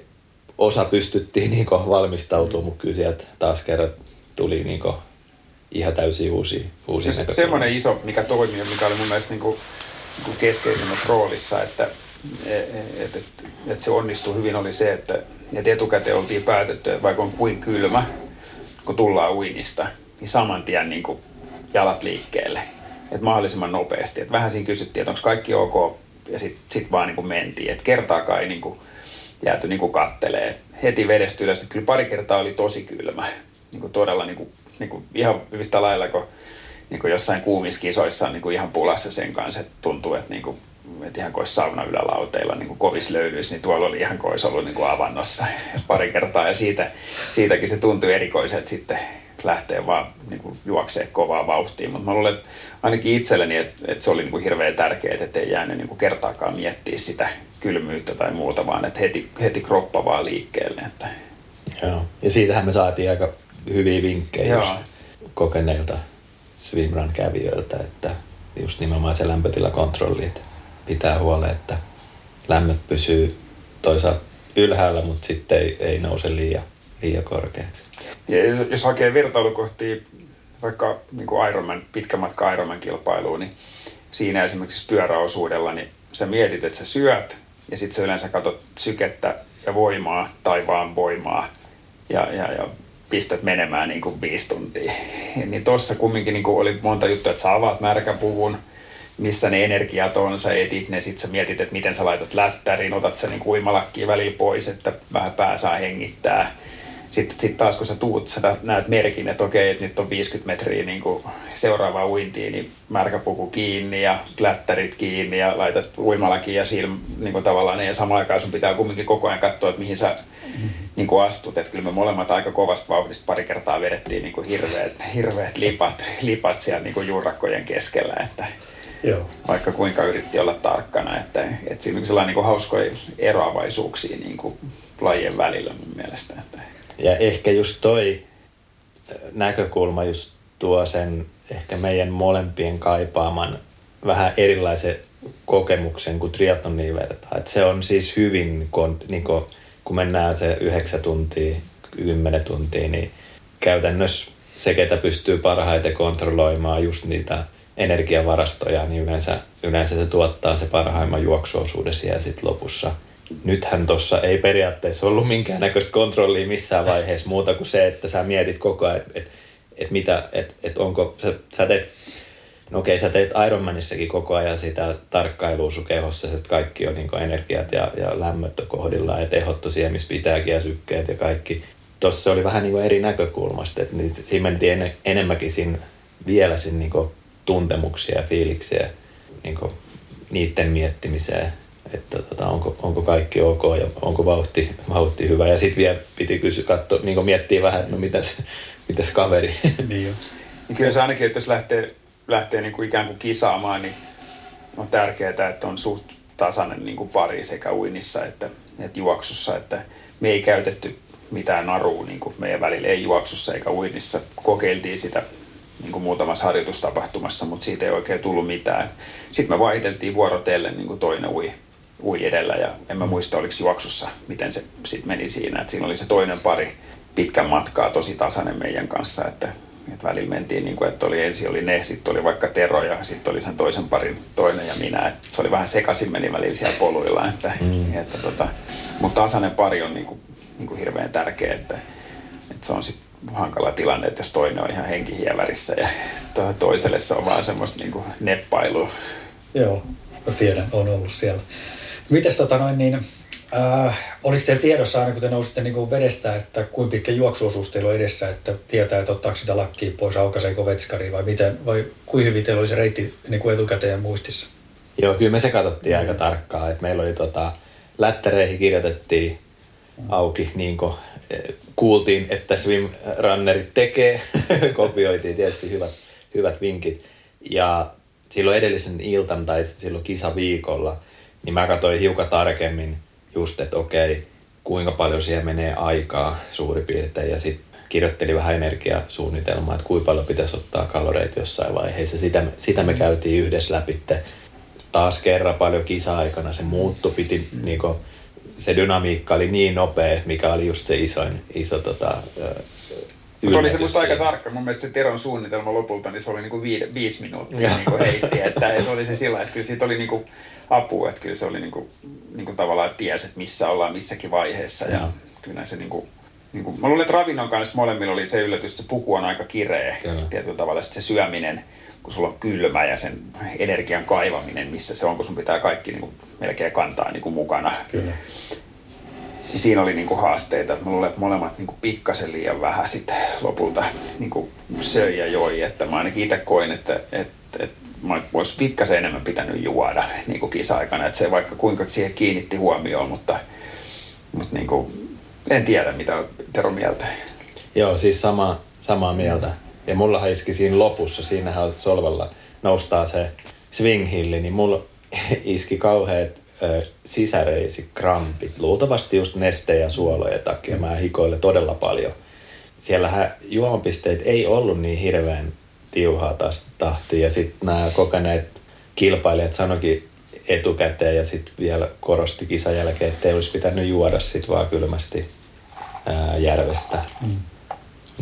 osa pystyttiin niin valmistautumaan, mutta kyllä sieltä taas kerran tuli niin ihan täysin uusia, uusia se, Semmoinen iso, mikä toimii, mikä oli mun mielestä niin kuin, niin kuin keskeisemmässä roolissa, että et, et, et, et se onnistui hyvin, oli se, että, että etukäteen oltiin päätetty, että vaikka on kuin kylmä, kun tullaan uinnista, niin saman tien niin kuin jalat liikkeelle. Että mahdollisimman nopeasti. Että vähän siinä kysyttiin, että onko kaikki ok, ja sitten sit vaan niin kuin mentiin. Että kertaakaan ei niin kuin jääty niin kuin kattelee. Heti vedestä ylös. Kyllä pari kertaa oli tosi kylmä. Niin kuin todella niin kuin, niin kuin ihan yhtä lailla kuin, niin kuin jossain kuumiskisoissa on niin kuin ihan pulassa sen kanssa, että tuntuu, että niin kuin että ihan kuin sauna ylälauteilla niin kuin kovis löydys, niin tuolla oli ihan kuin olisi ollut niin kuin avannossa pari kertaa. Ja siitä, siitäkin se tuntui erikoiselta sitten lähtee vaan niin kuin juoksee kovaa vauhtia. Mutta mä luulen, että ainakin itselleni, että, että se oli niin kuin hirveän tärkeää, että ei jäänyt niin kuin kertaakaan miettiä sitä kylmyyttä tai muuta, vaan että heti, heti kroppa vaan liikkeelle. Että... Joo. Ja siitähän me saatiin aika hyviä vinkkejä Joo. just kokeneilta swimrun kävijöiltä, että just nimenomaan se lämpötilakontrolli, että pitää huolen, että lämmöt pysyy toisaalta ylhäällä, mutta sitten ei, ei nouse liian, liian korkeaksi. Ja jos hakee vertailukohtia vaikka niin kuin Ironman, pitkä matka Ironman kilpailuun, niin siinä esimerkiksi pyöräosuudella, niin sä mietit, että sä syöt ja sitten sä yleensä katsot sykettä ja voimaa tai vaan voimaa ja, ja, ja pistät menemään niin kuin viisi tuntia. niin tossa kumminkin niin kuin oli monta juttua, että sä avaat märkäpuvun, missä ne energiat on, sä etit ne, sit sä mietit, että miten sä laitat lättäriin, otat sä niin uimalakkiin välillä pois, että vähän pää saa hengittää. Sitten sit taas kun sä tuut, sä näet merkin, että okei, että nyt on 50 metriä niin seuraavaa uintiin, niin märkäpuku kiinni ja lättärit kiinni ja laitat uimalakin ja silm, niin kuin tavallaan, ja samaan aikaan sun pitää kumminkin koko ajan katsoa, että mihin sä niin kuin astut. Että kyllä me molemmat aika kovasta vauhdista pari kertaa vedettiin niin kuin hirveät, hirveät lipat, lipat siellä niin kuin juurakkojen keskellä. Että, Joo. vaikka kuinka yritti olla tarkkana, että, että siinä on sellainen niin hauskoja eroavaisuuksia niin kuin lajien välillä mun mielestä. Että. Ja ehkä just toi näkökulma just tuo sen ehkä meidän molempien kaipaaman vähän erilaisen kokemuksen kuin triathloniin vertaa. Et se on siis hyvin, kun, niin kun, kun mennään se yhdeksän tuntia, kymmenen tuntia, niin käytännössä se, ketä pystyy parhaiten kontrolloimaan just niitä energiavarastoja, niin yleensä, yleensä se tuottaa se parhaimman juoksuosuuden siellä sitten lopussa. Nythän tuossa ei periaatteessa ollut minkäännäköistä kontrollia missään vaiheessa muuta kuin se, että sä mietit koko ajan, että et, et mitä, että et onko, sä, sä teet No okei, sä teet Ironmanissakin koko ajan sitä tarkkailua sun kehossa, että kaikki on niin energiat ja, ja lämmöt kohdillaan ja tehot siellä, missä pitääkin ja sykkeet ja kaikki. Tuossa oli vähän niin eri näkökulmasta, että niin siinä mentiin en, enemmänkin siinä, vielä siinä niin tuntemuksia ja fiiliksiä niin niiden miettimiseen, että tota, onko, onko kaikki ok ja onko vauhti, vauhti hyvä. Ja sitten vielä piti kysyä, katsoa, niin miettiä vähän, että no mitäs, mitäs kaveri. Niin jo. Niin kyllä se ainakin, että jos lähtee lähtee niin kuin ikään kuin kisaamaan, niin on tärkeää, että on suht tasainen niin kuin pari sekä uinnissa että, että juoksussa. Että me ei käytetty mitään narua niin kuin meidän välillä, ei juoksussa eikä uinnissa. Kokeiltiin sitä niin kuin muutamassa harjoitustapahtumassa, mutta siitä ei oikein tullut mitään. Sitten me vaihteltiin vuorotellen, niin kuin toinen ui, ui edellä ja en mä muista, oliko juoksussa, miten se sitten meni siinä. Että siinä oli se toinen pari pitkän matkaa tosi tasainen meidän kanssa, että et välillä mentiin niin kuin, että oli ensin oli ne, sitten oli vaikka Tero ja sitten oli sen toisen parin toinen ja minä. Et se oli vähän sekaisin meni välillä siellä poluilla. Että, mm. että tota, mutta tasainen pari on niin kuin, niin kuin hirveän tärkeä, että, että se on sitten hankala tilanne, että jos toinen on ihan henkihievärissä ja toiselle se on vaan semmoista niin kuin neppailua. Joo, mä tiedän, on ollut siellä. Mites tota noin niin, Äh, oliko teillä tiedossa aina, kun te nousitte niin vedestä, että kuinka pitkä juoksuosuus teillä on edessä, että tietää, että ottaako sitä lakkiin pois, aukaseeko vetskari vai miten, vai kuinka hyvin teillä oli se reitti niin kuin etukäteen muistissa? Joo, kyllä me se katsottiin mm. aika tarkkaan, että meillä oli tota, lättäreihin kirjoitettiin auki, niin kuin e, kuultiin, että swimrunnerit tekee, kopioitiin tietysti hyvät, hyvät vinkit. Ja silloin edellisen iltan tai silloin kisaviikolla, niin mä katsoin hiukan tarkemmin – just, että okei, kuinka paljon siihen menee aikaa suurin piirtein ja sitten kirjoitteli vähän energiasuunnitelmaa, että kuinka paljon pitäisi ottaa kaloreita jossain vaiheessa. Sitä, sitä me käytiin yhdessä läpi. Taas kerran paljon kisa-aikana se muuttu, piti niinku, se dynamiikka oli niin nopea, mikä oli just se isoin, iso tota, mutta oli se musta aika tarkka. Mun mielestä se Teron suunnitelma lopulta, niin se oli niinku viide, viisi minuuttia niinku heitti. Että, että oli se sillä että kyllä siitä oli niinku apua, että kyllä se oli niinku, niinku tavallaan, että tiesi, että missä ollaan missäkin vaiheessa. Ja, ja kyllä se niinku, niinku, mä luulen, että ravinnon kanssa molemmilla oli se yllätys, että se puku on aika kireä. Kyllä. Tietyllä tavalla se syöminen, kun sulla on kylmä ja sen energian kaivaminen, missä se on, kun sun pitää kaikki niinku melkein kantaa niinku mukana. Kyllä niin siinä oli niinku haasteita. Mä luulen, että molemmat niinku pikkasen liian vähän sit lopulta niinku söi ja joi. Että mä ainakin itse koin, että, että, että mä olisi pikkasen enemmän pitänyt juoda niinku kisa-aikana. Että se vaikka kuinka siihen kiinnitti huomioon, mutta, mutta niinku, en tiedä mitä Tero mieltä. Joo, siis sama, samaa mieltä. Ja mulla iski siinä lopussa, siinähän solvalla noustaa se swing hilli, niin mulla iski kauheat sisäreisi krampit, luultavasti just neste- ja suolojen takia. Mä hikoilen todella paljon. Siellähän juomapisteet ei ollut niin hirveän tiuhaa tästä tahtia ja sitten nämä kokeneet kilpailijat sanoikin etukäteen ja sitten vielä korosti kisan jälkeen, että ei olisi pitänyt juoda sit vaan kylmästi ää, järvestä. Mm.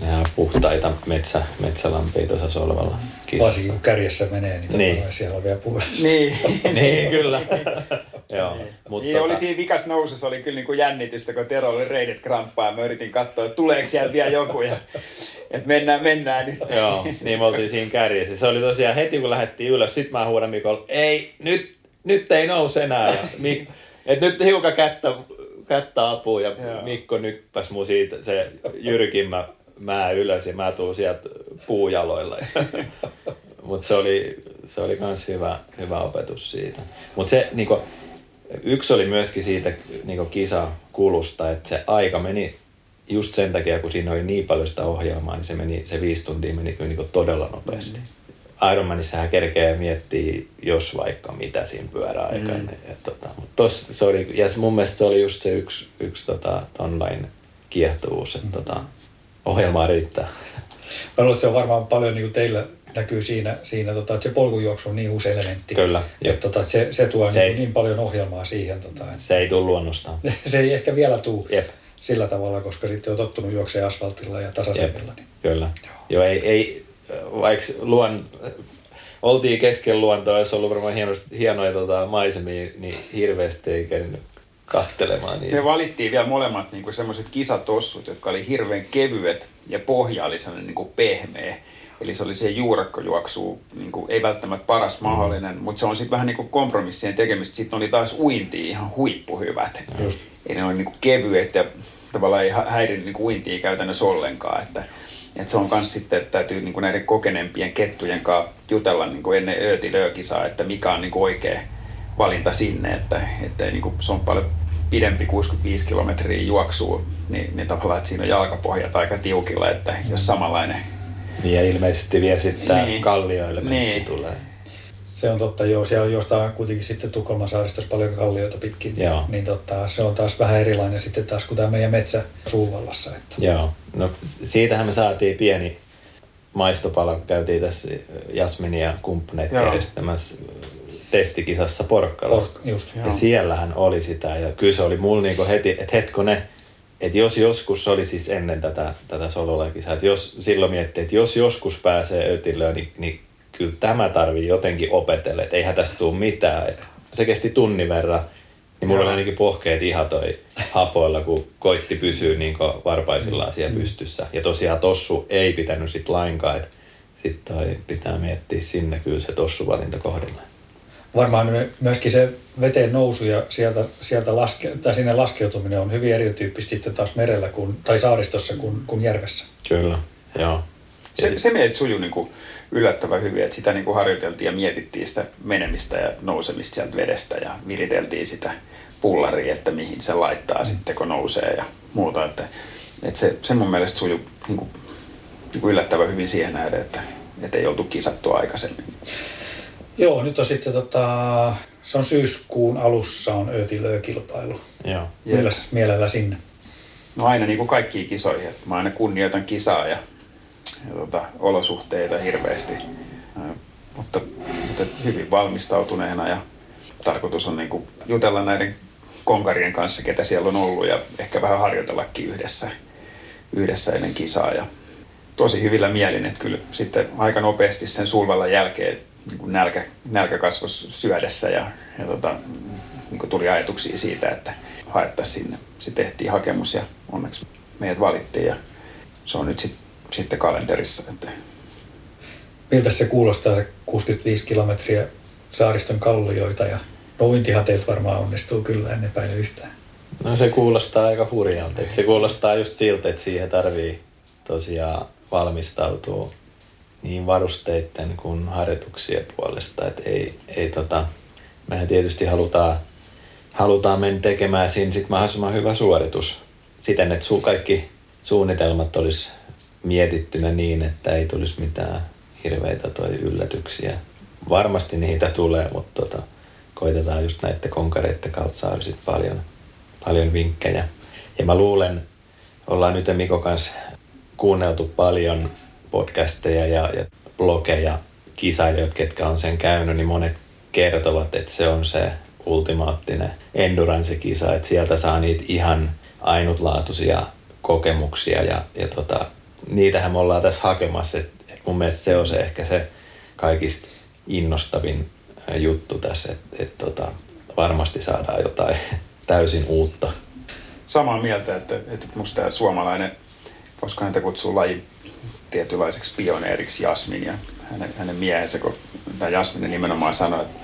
Nämä puhtaita metsä, metsälampia tuossa solvalla kisassa. Varsinkin kun kärjessä menee, niin, niin. siellä on vielä puhdasta. Niin, niin kyllä. Joo, niin. Mutta niin tota... oli siinä vikas nousussa oli kyllä niin kuin jännitystä, kun Tero oli reidet kramppaa ja mä yritin katsoa, että tuleeko sieltä vielä joku ja että mennään, mennään nyt. Joo, niin me oltiin siinä kärjessä. Se oli tosiaan heti kun lähdettiin ylös, sit mä huudan Mikolle, ei, nyt, nyt ei nouse enää. Ja Mik, et nyt hiukan kättä, kättä apua ja Joo. Mikko nyppäs mun siitä se jyrkimmä mä ylös ja mä tuun sieltä puujaloilla. Mutta se oli, se oli myös hyvä, hyvä opetus siitä. Mutta se niinku, yksi oli myöskin siitä niinku kisakulusta, että se aika meni just sen takia, kun siinä oli niin paljon sitä ohjelmaa, niin se, meni, se viisi tuntia meni kyllä niinku todella nopeasti. Mm. Ironmanissa hän kerkee miettiä, jos vaikka mitä siinä pyöräaikaan. Mm. Ja, tota, mutta tos, se oli, ja mun mielestä se oli just se yksi, yksi tota, online kiehtovuus, että mm. tota, ohjelmaa riittää. Mä luulen, että se on varmaan paljon niin kuin teillä näkyy siinä, siinä tota, että se polkujuoksu on niin uusi elementti. Kyllä. Että, tota, se, se tuo Se se ei- niin, niin paljon ohjelmaa siihen. Tota, että Se ei tule luonnostaan. se ei ehkä vielä tuu Jep. sillä tavalla, koska sitten on tottunut juoksemaan asfaltilla ja tasaisemmilla. Niin. Kyllä. Joo, ei, ei vaikka luon, oltiin kesken luontoa, olisi ollut varmaan hieno, hienoja tota, maisemia, niin hirveästi ei kerinyt kattelemaan niitä. Me valittiin vielä molemmat niin semmoiset kisatossut, jotka oli hirveän kevyet ja pohja oli sellainen niin kuin pehmeä. Eli se oli se juurakkojuoksu, niin kuin, ei välttämättä paras mahdollinen, mutta se on sitten vähän niin kuin kompromissien tekemistä. Sitten oli taas uinti ihan huippuhyvät. Just. Eli ne oli niin kuin kevyet ja tavallaan ei hä- häirinnyt niin uintia käytännössä ollenkaan. Että, että se on myös sitten, että täytyy niin kuin näiden kokeneempien kettujen kanssa jutella niin kuin ennen öötilöökisaa, että mikä on niin kuin oikea valinta sinne, että, että niin kuin, se on paljon pidempi 65 kilometriä juoksua, niin, niin tavallaan, että siinä on jalkapohjat aika tiukilla, että jos samanlainen Niin ja ilmeisesti vielä sitten Niin. kallioelementti Niin. tulee. Se on totta, joo. Siellä jostain kuitenkin sitten Tukholman saaristossa paljon kallioita pitkin. Joo. Niin tota, se on taas vähän erilainen sitten taas kuin tämä meidän metsä Suuvallassa. Että. Joo, no siitähän me saatiin pieni maistopala, kun käytiin tässä Jasmini ja kumppaneet järjestämässä testikisassa Porkkalassa. Por- just, Ja Joo. siellähän oli sitä ja kyllä se oli mulla niinku heti, että hetkone, että jos joskus se oli siis ennen tätä, tätä sololakisaa, että jos silloin miettii, että jos joskus pääsee ötilöön, niin, niin kyllä tämä tarvii jotenkin opetella, että eihän tästä tule mitään. Et se kesti tunnin verran, niin mulla Joo. oli ainakin pohkeet ihatoi hapoilla, kun koitti pysyä niin varpaisillaan siellä pystyssä. Ja tosiaan tossu ei pitänyt sit lainkaan, että toi pitää miettiä sinne kyllä se tossuvalinta kohdillaan. Varmaan myöskin se veteen nousu ja sieltä, sieltä laske, tai sinne laskeutuminen on hyvin erityyppistä sitten taas merellä kuin, tai saaristossa kuin, kuin järvessä. Kyllä, joo. Ja Se, se meitä sujui niin kuin yllättävän hyvin, että sitä niin kuin harjoiteltiin ja mietittiin sitä menemistä ja nousemista sieltä vedestä ja viriteltiin sitä pullaria, että mihin se laittaa sitten, kun nousee ja muuta. Että, että se, se mun mielestä sujui niin kuin, niin kuin yllättävän hyvin siihen nähden, että, että ei oltu kisattu aikaisemmin. Joo, nyt on sitten tota, se on syyskuun alussa on öötilöökilpailu. Joo. Milläs mielellä sinne? No aina niin kuin kaikkiin kisoihin. Että mä aina kunnioitan kisaa ja, ja tota, olosuhteita hirveästi. Ää, Mutta, mutta hyvin valmistautuneena ja tarkoitus on niin kuin jutella näiden konkarien kanssa, ketä siellä on ollut ja ehkä vähän harjoitellakin yhdessä, yhdessä ennen kisaa. Ja tosi hyvillä mielin, että kyllä sitten aika nopeasti sen sulvalla jälkeen niin kuin nälkä, nälkä kasvoi syödessä ja, ja tota, niin kuin tuli ajatuksia siitä, että haettaisiin sinne. Sitten tehtiin hakemus ja onneksi meidät valittiin ja se on nyt sit, sitten kalenterissa. Että Miltä se kuulostaa se 65 kilometriä saariston kallioita ja no uintihan teiltä varmaan onnistuu kyllä, en epäile yhtään. No se kuulostaa aika hurjalta. Se kuulostaa just siltä, että siihen tarvii tosiaan valmistautua niin varusteiden kuin harjoituksien puolesta. Et ei, ei tota, mehän tietysti halutaan, halutaan mennä tekemään siinä sit mahdollisimman hyvä suoritus siten, että su, kaikki suunnitelmat olisi mietittynä niin, että ei tulisi mitään hirveitä toi yllätyksiä. Varmasti niitä tulee, mutta tota, koitetaan just näiden konkareiden kautta saada sit paljon, paljon vinkkejä. Ja mä luulen, ollaan nyt Miko kanssa kuunneltu paljon podcasteja ja, ja blogeja kisailijoita, ketkä on sen käynyt, niin monet kertovat, että se on se ultimaattinen endurance-kisa, että sieltä saa niitä ihan ainutlaatuisia kokemuksia ja, ja tota, niitähän me ollaan tässä hakemassa, että et mun mielestä se on se ehkä se kaikista innostavin juttu tässä, että et tota, varmasti saadaan jotain täysin uutta. samaa mieltä, että, että musta tämä suomalainen, koska häntä kutsuu laji tietynlaiseksi pioneeriksi Jasmin ja hänen, hänen miehensä, kun tämä Jasmin nimenomaan sanoi, että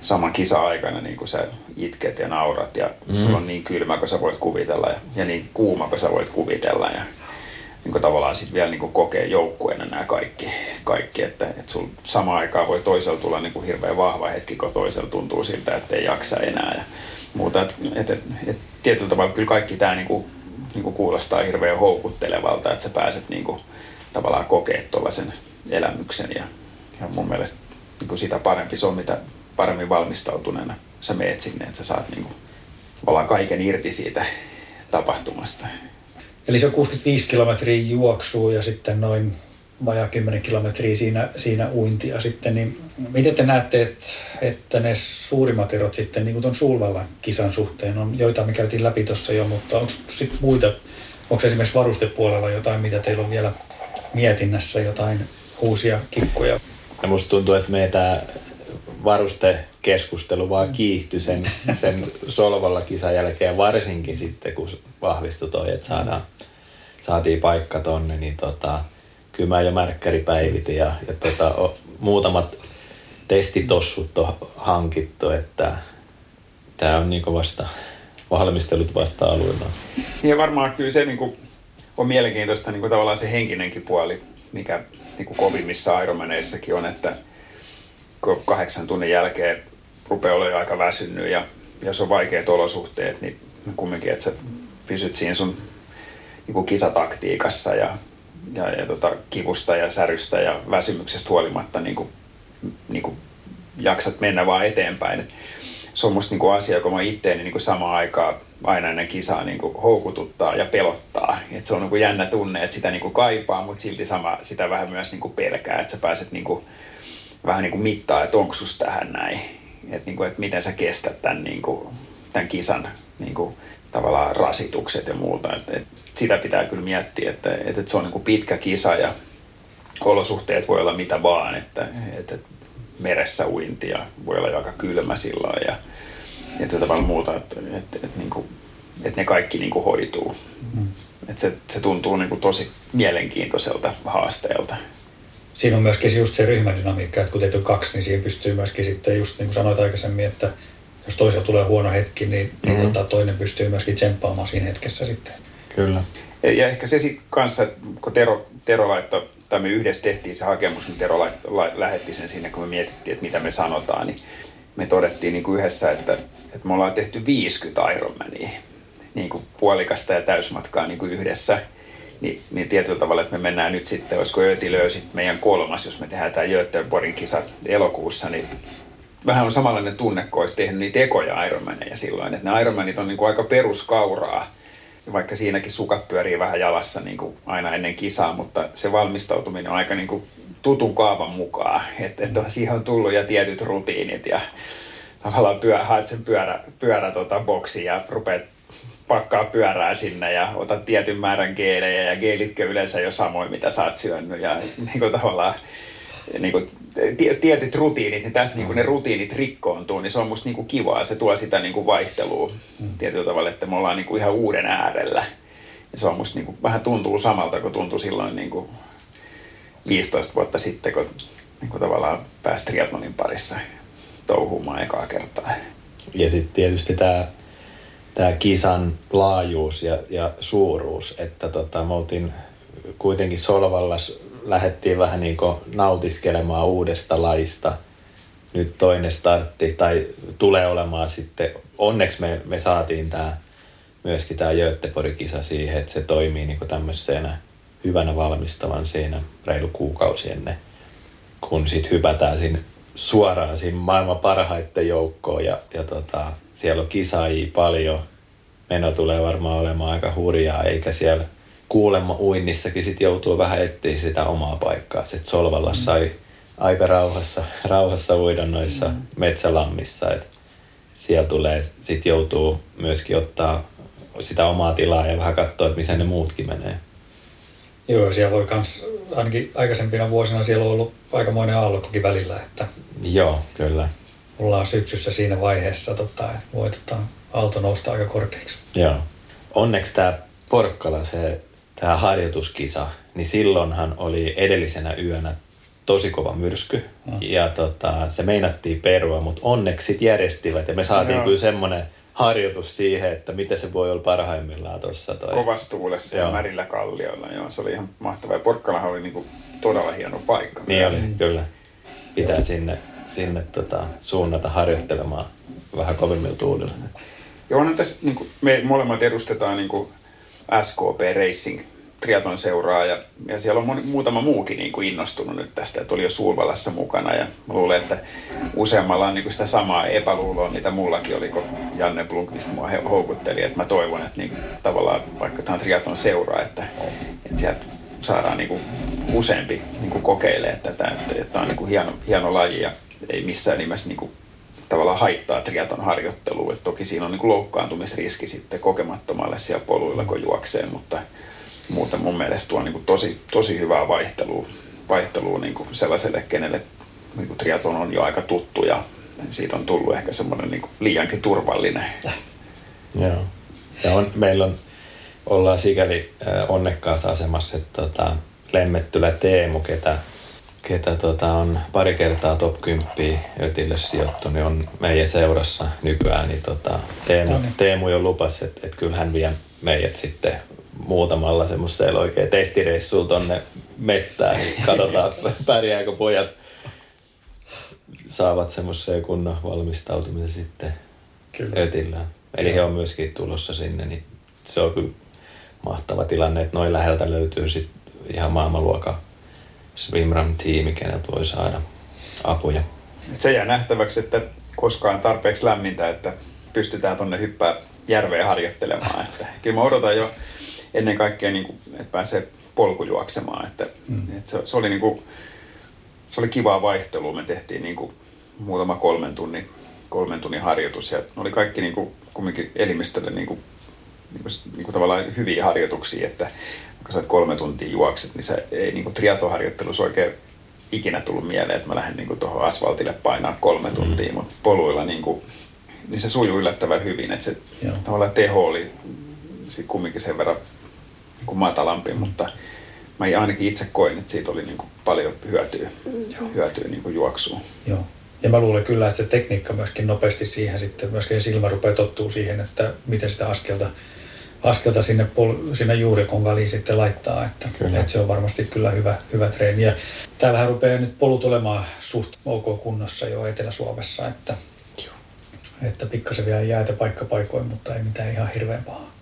saman kisa-aikana niin kun sä itket ja naurat ja mm. sulla on niin kylmä kuin sä voit kuvitella ja, ja niin kuuma kuin sä voit kuvitella ja niin kuin tavallaan sitten vielä niin kuin kokee joukkueena nämä kaikki, kaikki että, että sul samaan aikaan voi toisella tulla niin kuin hirveän vahva hetki, kun toisella tuntuu siltä, että ei jaksa enää ja muuta. Et, et, et, et, tietyllä tavalla kyllä kaikki tämä niin kuin, niin kuin kuulostaa hirveän houkuttelevalta, että sä pääset niin kuin, tavallaan kokee tuollaisen elämyksen ja, ja mun mielestä niin kuin sitä parempi se on, mitä paremmin valmistautuneena sä meet sinne, että sä saat niin kuin, tavallaan kaiken irti siitä tapahtumasta. Eli se on 65 kilometriä juoksua ja sitten noin vajaa 10 kilometriä siinä, siinä uintia sitten, niin miten te näette, että, että ne suurimmat erot sitten niin kuin tuon Sulvallan kisan suhteen on, joita me käytiin läpi tuossa jo, mutta onko sitten muita, onko esimerkiksi varustepuolella jotain, mitä teillä on vielä mietinnässä, jotain uusia kikkoja? Ja musta tuntuu, että meitä varustekeskustelu vaan kiihtyi sen, sen Solvalla kisan jälkeen, varsinkin sitten kun vahvistui toi, että saadaan, saatiin paikka tonne, niin tota, kyllä mä jo märkkäri päivitin ja, ja tota, o, muutamat testitossut on hankittu, että tämä on niinku vasta valmistelut vasta alueella. Ja varmaan kyllä se niinku on mielenkiintoista niinku tavallaan se henkinenkin puoli, mikä niinku kovimmissa Ironmaneissakin on, että kun kahdeksan tunnin jälkeen rupeaa olemaan aika väsynyt ja jos on vaikeat olosuhteet, niin kumminkin, että sä pysyt siinä sun niin kisataktiikassa ja ja, ja tota, kivusta ja särystä ja väsymyksestä huolimatta niin kuin, niin kuin jaksat mennä vaan eteenpäin. Et se on musta niin kuin asia, joka mä itteeni niin kuin samaan aikaan aina ennen kisaa niin kuin houkututtaa ja pelottaa. Et se on niin kuin jännä tunne, että sitä niin kuin kaipaa, mutta silti sama, sitä vähän myös niin kuin pelkää, että sä pääset niin kuin, vähän niin kuin mittaa, että onko sus tähän näin. Että niin että miten sä kestät tämän, niin kuin, tämän kisan niin kuin, tavallaan rasitukset ja muuta. Et, et sitä pitää kyllä miettiä, että, että se on niin kuin pitkä kisa ja olosuhteet voi olla mitä vaan, että, että meressä uinti ja voi olla aika kylmä silloin ja, ja tavalla muuta, että, että, että, että, niin kuin, että ne kaikki niin kuin hoituu. Mm. Että se, se tuntuu niin kuin tosi mielenkiintoiselta haasteelta. Siinä on myöskin just se ryhmädynamiikka, että kun teitä on kaksi, niin siihen pystyy myöskin sitten just niin kuin sanoit aikaisemmin, että jos toisella tulee huono hetki, niin, mm. niin tota, toinen pystyy myöskin tsemppaamaan siinä hetkessä sitten. Kyllä. Ja ehkä se sitten kanssa, kun Tero, Tero laittoi, tai me yhdessä tehtiin se hakemus, niin Tero la, lähetti sen sinne, kun me mietittiin, että mitä me sanotaan, niin me todettiin niin kuin yhdessä, että, että me ollaan tehty 50 Ironmania, niin kuin puolikasta ja täysmatkaa niin kuin yhdessä. Niin, niin tietyllä tavalla, että me mennään nyt sitten, olisiko Ötilö sitten meidän kolmas, jos me tehdään tämä Göteborgin kisa elokuussa, niin vähän on samanlainen tunne, kun olisi tehnyt niitä ekoja Ironmaneja silloin. Että ne Ironmanit on niin kuin aika peruskauraa, vaikka siinäkin sukat pyörii vähän jalassa niin kuin aina ennen kisaa, mutta se valmistautuminen on aika niin kuin tutun kaavan mukaan. Että et siihen on tullut ja tietyt rutiinit ja tavallaan pyö, haet sen pyörä, pyörä tota, boksi ja rupeat pakkaa pyörää sinne ja otat tietyn määrän geelejä ja geelitkö yleensä jo samoin, mitä sä oot syönyt ja niin kuin tavallaan niin kuin, tietyt rutiinit, niin tässä niin kuin ne mm. rutiinit rikkoontuu, niin se on musta niin kuin kivaa. Se tuo sitä niin kuin vaihtelua mm. tietyllä tavalla, että me ollaan niin kuin ihan uuden äärellä. Ja se on musta niin kuin, vähän tuntuu samalta, kun tuntui silloin niin kuin 15 vuotta sitten, kun niin kuin tavallaan pääsi triatlonin parissa touhumaan ekaa kertaa. Ja sitten tietysti tämä tämä kisan laajuus ja, ja suuruus, että tota, me oltiin kuitenkin Solvalla lähdettiin vähän niin kuin nautiskelemaan uudesta laista. Nyt toinen startti, tai tulee olemaan sitten, onneksi me, me saatiin tämä myöskin tämä Göteborg-kisa siihen, että se toimii niin tämmöisenä hyvänä valmistavan siinä reilu kuukausi ennen, kun sitten hypätään sinne suoraan siinä maailman parhaiten joukkoon ja, ja tota, siellä on kisaajia paljon. Meno tulee varmaan olemaan aika hurjaa, eikä siellä kuulemma uinnissakin sit joutuu vähän etsiä sitä omaa paikkaa. Sitten Solvalla mm. sai aika rauhassa, rauhassa uida noissa mm. metsälammissa. Et siellä tulee, sit joutuu myöskin ottaa sitä omaa tilaa ja vähän katsoa, että missä ne muutkin menee. Joo, siellä voi kans, ainakin aikaisempina vuosina siellä on ollut aikamoinen aallokokin välillä, että Joo, kyllä. Ollaan syksyssä siinä vaiheessa, tota, että voi tota, aalto nousta aika korkeaksi. Joo. Onneksi tämä Porkkala, se tämä harjoituskisa, niin silloinhan oli edellisenä yönä tosi kova myrsky. Mm. Ja tota, se meinattiin perua, mutta onneksi sit järjestivät. Ja me saatiin no. kyllä semmoinen harjoitus siihen, että miten se voi olla parhaimmillaan tuossa. Toi. Kovassa tuulessa ja märillä kallioilla. Joo, se oli ihan mahtavaa. Ja Porkkalahan oli niinku todella hieno paikka. Niin oli, kyllä. Pitää Joo. sinne, sinne tota, suunnata harjoittelemaan vähän kovimmilla tuulilla. Joo, no tässä niin kuin, me molemmat edustetaan niin kuin SKP Racing triaton seuraa ja, ja siellä on moni, muutama muukin niin kuin innostunut nyt tästä, että oli jo Suurvallassa mukana ja mä luulen, että useammalla on niin kuin sitä samaa epäluuloa, mitä mullakin oli, kun Janne Blomqvist mua houkutteli, että mä toivon, että niin kuin, tavallaan vaikka tämä on triaton seuraa, että, että sieltä saadaan niin kuin useampi niin kuin kokeilee tätä, että, että tämä on niin kuin hieno, hieno laji ja ei missään nimessä niin kuin tavallaan haittaa triaton harjoittelua. Et toki siinä on niin kuin loukkaantumisriski sitten kokemattomalle siellä poluilla, kun juoksee, mutta muuten mun mielestä tuo on niin kuin tosi, tosi hyvää vaihtelua, vaihtelua niin kuin sellaiselle, kenelle niin kuin triaton on jo aika tuttu ja siitä on tullut ehkä semmoinen niin kuin liiankin turvallinen. Joo. Ja on, meillä on, ollaan sikäli onnekkaassa asemassa, että tota, Lemmettylä Teemu, ketä, ketä tota, on pari kertaa top 10 Ötille sijoittu, niin on meidän seurassa nykyään. Niin tota, Teemu. Teemu jo lupasi, että, että kyllä hän vie meidät sitten muutamalla semmoisella oikein testireissulla tonne mettään. Niin katsotaan, pärjääkö pojat saavat semmoiseen kunnon valmistautumisen sitten Kyllä. Ötillään. Eli he on myöskin tulossa sinne, niin se on kyllä mahtava tilanne, että noin läheltä löytyy sit ihan maailmanluokan swimrun-tiimi, keneltä voi saada apuja. Et se jää nähtäväksi, että koskaan tarpeeksi lämmintä, että pystytään tuonne hyppää järveen harjoittelemaan. Että kyllä mä odotan jo ennen kaikkea, niin kuin, että pääsee polkujuoksemaan. Että, mm. että se, se, oli niin kuin, se oli kivaa vaihtelua. Me tehtiin niin kuin muutama kolmen tunnin, kolmen tunnin harjoitus ja ne oli kaikki niin kuin, kumminkin elimistölle niin kuin, niin kuin, niin kuin tavallaan hyviä harjoituksia, että kun sä kolme tuntia juokset, niin se ei niin kuin triathlon-harjoittelussa oikein ikinä tullut mieleen, että mä lähden niin tuohon asfaltille painaa kolme tuntia, mm. mutta poluilla niin kuin, niin se sujuu yllättävän hyvin, että se Joo. tavallaan teho oli sit kumminkin sen verran kuin matalampi, mm. mutta mä ainakin itse koin, että siitä oli niin kuin paljon hyötyä, hyötyä niin kuin juoksuun. Joo. Ja mä luulen kyllä, että se tekniikka myöskin nopeasti siihen sitten, myöskin silmä rupeaa tottuu siihen, että miten sitä askelta, askelta sinne, pol, sinne juurikon väliin sitten laittaa. Että, Kyllä. että se on varmasti kyllä hyvä, hyvä treeni. Ja täällähän rupeaa nyt polut olemaan suht ok kunnossa jo Etelä-Suomessa, että, että pikkasen vielä jäätä paikkapaikoin, mutta ei mitään ihan hirveän pahaa.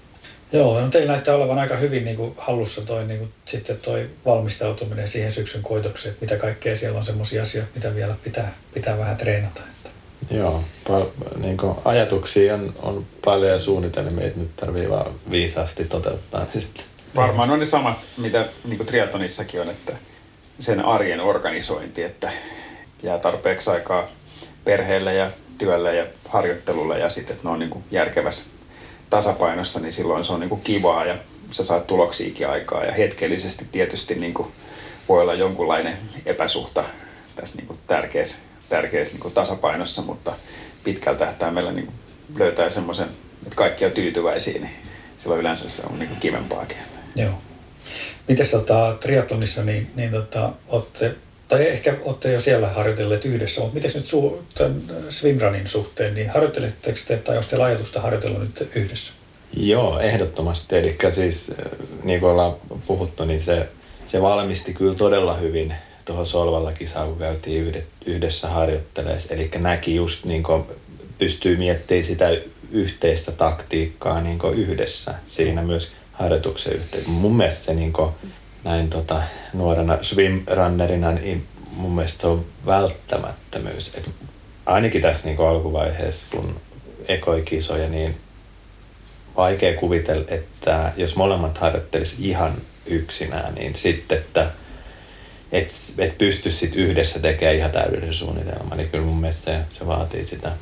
Joo, no teillä näyttää olevan aika hyvin niin kuin hallussa toi, niin kuin, sitten toi valmistautuminen siihen syksyn koitokseen, että mitä kaikkea siellä on semmoisia asioita, mitä vielä pitää, pitää vähän treenata. Että. Joo, pal- niin ajatuksia on, on paljon ja suunnitelmia, että nyt tarvii vaan viisaasti toteuttaa niin sitten. Varmaan on ne samat, mitä niin kuin triatonissakin on, että sen arjen organisointi, että jää tarpeeksi aikaa perheelle ja työlle ja harjoittelulle ja sitten, että ne on niin kuin järkevässä tasapainossa, niin silloin se on niin kuin kivaa ja sä saat tuloksiakin aikaa ja hetkellisesti tietysti niin kuin voi olla jonkunlainen epäsuhta tässä niin kuin tärkeässä, tärkeässä niin kuin tasapainossa, mutta pitkällä tähtäimellä niin löytää semmoisen, että kaikki on tyytyväisiä, niin silloin yleensä se on niin kuin kivempaakin. Joo. Miten tota, triathlonissa, niin, niin tota, ootte, tai ehkä olette jo siellä harjoitelleet yhdessä, mutta miten nyt su, tämän swimrunin suhteen, niin harjoitteletteko te, tai onko teillä ajatusta harjoitella nyt yhdessä? Joo, ehdottomasti. Eli siis äh, niin kuin ollaan puhuttu, niin se, se valmisti kyllä todella hyvin tuohon Solvalla kisaan, kun käytiin yhdessä harjoittelemaan. Eli näki just niin kuin pystyy miettimään sitä yhteistä taktiikkaa niin kuin yhdessä siinä myös harjoituksen yhteydessä. Mun mielestä se niin kuin, näin tota, nuorena swimrunnerina, niin mun mielestä se on välttämättömyys. Et ainakin tässä niin kuin alkuvaiheessa, kun ekoi kisoja, niin vaikea kuvitella, että jos molemmat harjoittelisi ihan yksinään, niin sitten, että et, et pystyisi sit yhdessä tekemään ihan täydellisen suunnitelman, niin kyllä mun mielestä se, se vaatii sitä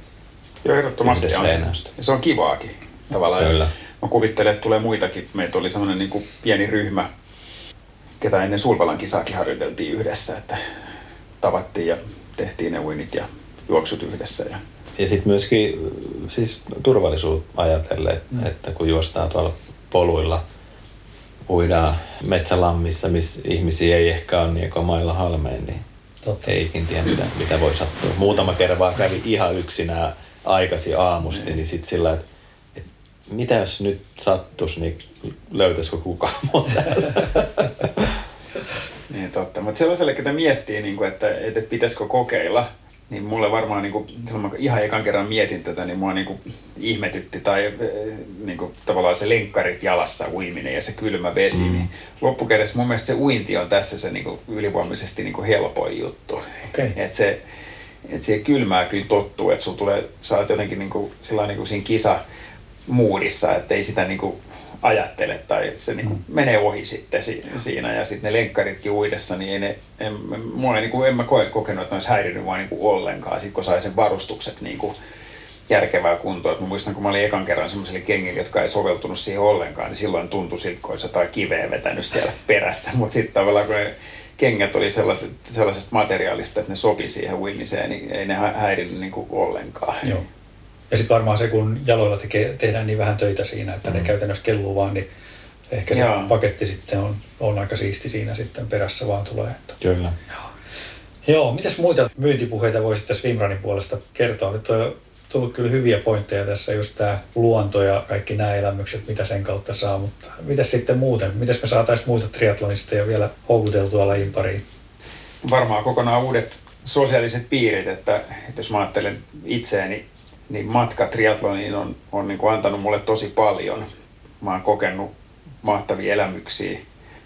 Joo, ehdottomasti on se. se on kivaakin tavallaan. Kyllä. Mä kuvittelen, että tulee muitakin. Meitä oli semmoinen niin kuin pieni ryhmä, ketä ennen Sulvalan kisaakin harjoiteltiin yhdessä, että tavattiin ja tehtiin ne uinit ja juoksut yhdessä. Ja Ja sitten myöskin siis turvallisuutta ajatellen, että, että kun juostaan tuolla poluilla, uidaan metsälammissa, missä ihmisiä ei ehkä ole niin mailla halmeen, niin Totta. ei ikin tiedä, mitä, mitä voi sattua. Muutama kerran vaan kävi ihan yksinään aikaisin aamusti, niin sitten sillä että mitä jos nyt sattuisi, niin löytäisikö kukaan mua täältä? Niin, totta. Mutta sellaiselle, ketä miettii, niin kuin, että, että pitäisikö kokeilla, niin mulle varmaan niin kuin, silloin ihan ekan kerran mietin tätä, niin mua niin kuin, ihmetytti tai eh, niin kuin, tavallaan se lenkkarit jalassa uiminen ja se kylmä vesi. Mm. Niin loppukädessä mun mielestä se uinti on tässä se niin kuin, ylivoimaisesti niin kuin helpoin juttu. Okei. Et se, et siihen kylmää kyllä tottuu, että sulla tulee, sä oot jotenkin niin kuin, sillä niin kuin siinä kisa muudissa, että ei sitä niin kuin ajattele tai se niin kuin mm. menee ohi sitten siinä ja sitten ne lenkkaritkin uidessa, niin ei ne, en, mua ei, niin kuin, en mä koe, kokenut, että ne olisi häirinyt vaan niin kuin ollenkaan, sitten kun sai sen varustukset niin kuin järkevää kuntoa. mä muistan, kun mä olin ekan kerran semmoiselle kengille, jotka ei soveltunut siihen ollenkaan, niin silloin tuntui siltä, kun olisi jotain kiveä vetänyt siellä perässä. Mutta sitten tavallaan, kun ne kengät oli sellaiset, sellaisesta materiaalista, että ne sopi siihen winniseen, niin ei ne häirinyt niin kuin ollenkaan. Joo. Ja sitten varmaan se, kun jaloilla tekee, tehdään niin vähän töitä siinä, että mm. ne käytännössä kelluu vaan, niin ehkä se Joo. paketti sitten on, on aika siisti siinä sitten perässä vaan tulee. Että. Kyllä. Joo. Joo, mitäs muita myyntipuheita voisit tässä Vimranin puolesta kertoa? Nyt on tullut kyllä hyviä pointteja tässä, just tämä luonto ja kaikki nämä elämykset, mitä sen kautta saa, mutta mitä sitten muuten? Mitäs me saataisiin muita triatlonista ja vielä houkuteltua lajin pariin? Varmaan kokonaan uudet sosiaaliset piirit, että, että jos mä ajattelen itseäni, niin matka triatloniin on, on niin kuin antanut mulle tosi paljon. Mä oon kokenut mahtavia elämyksiä,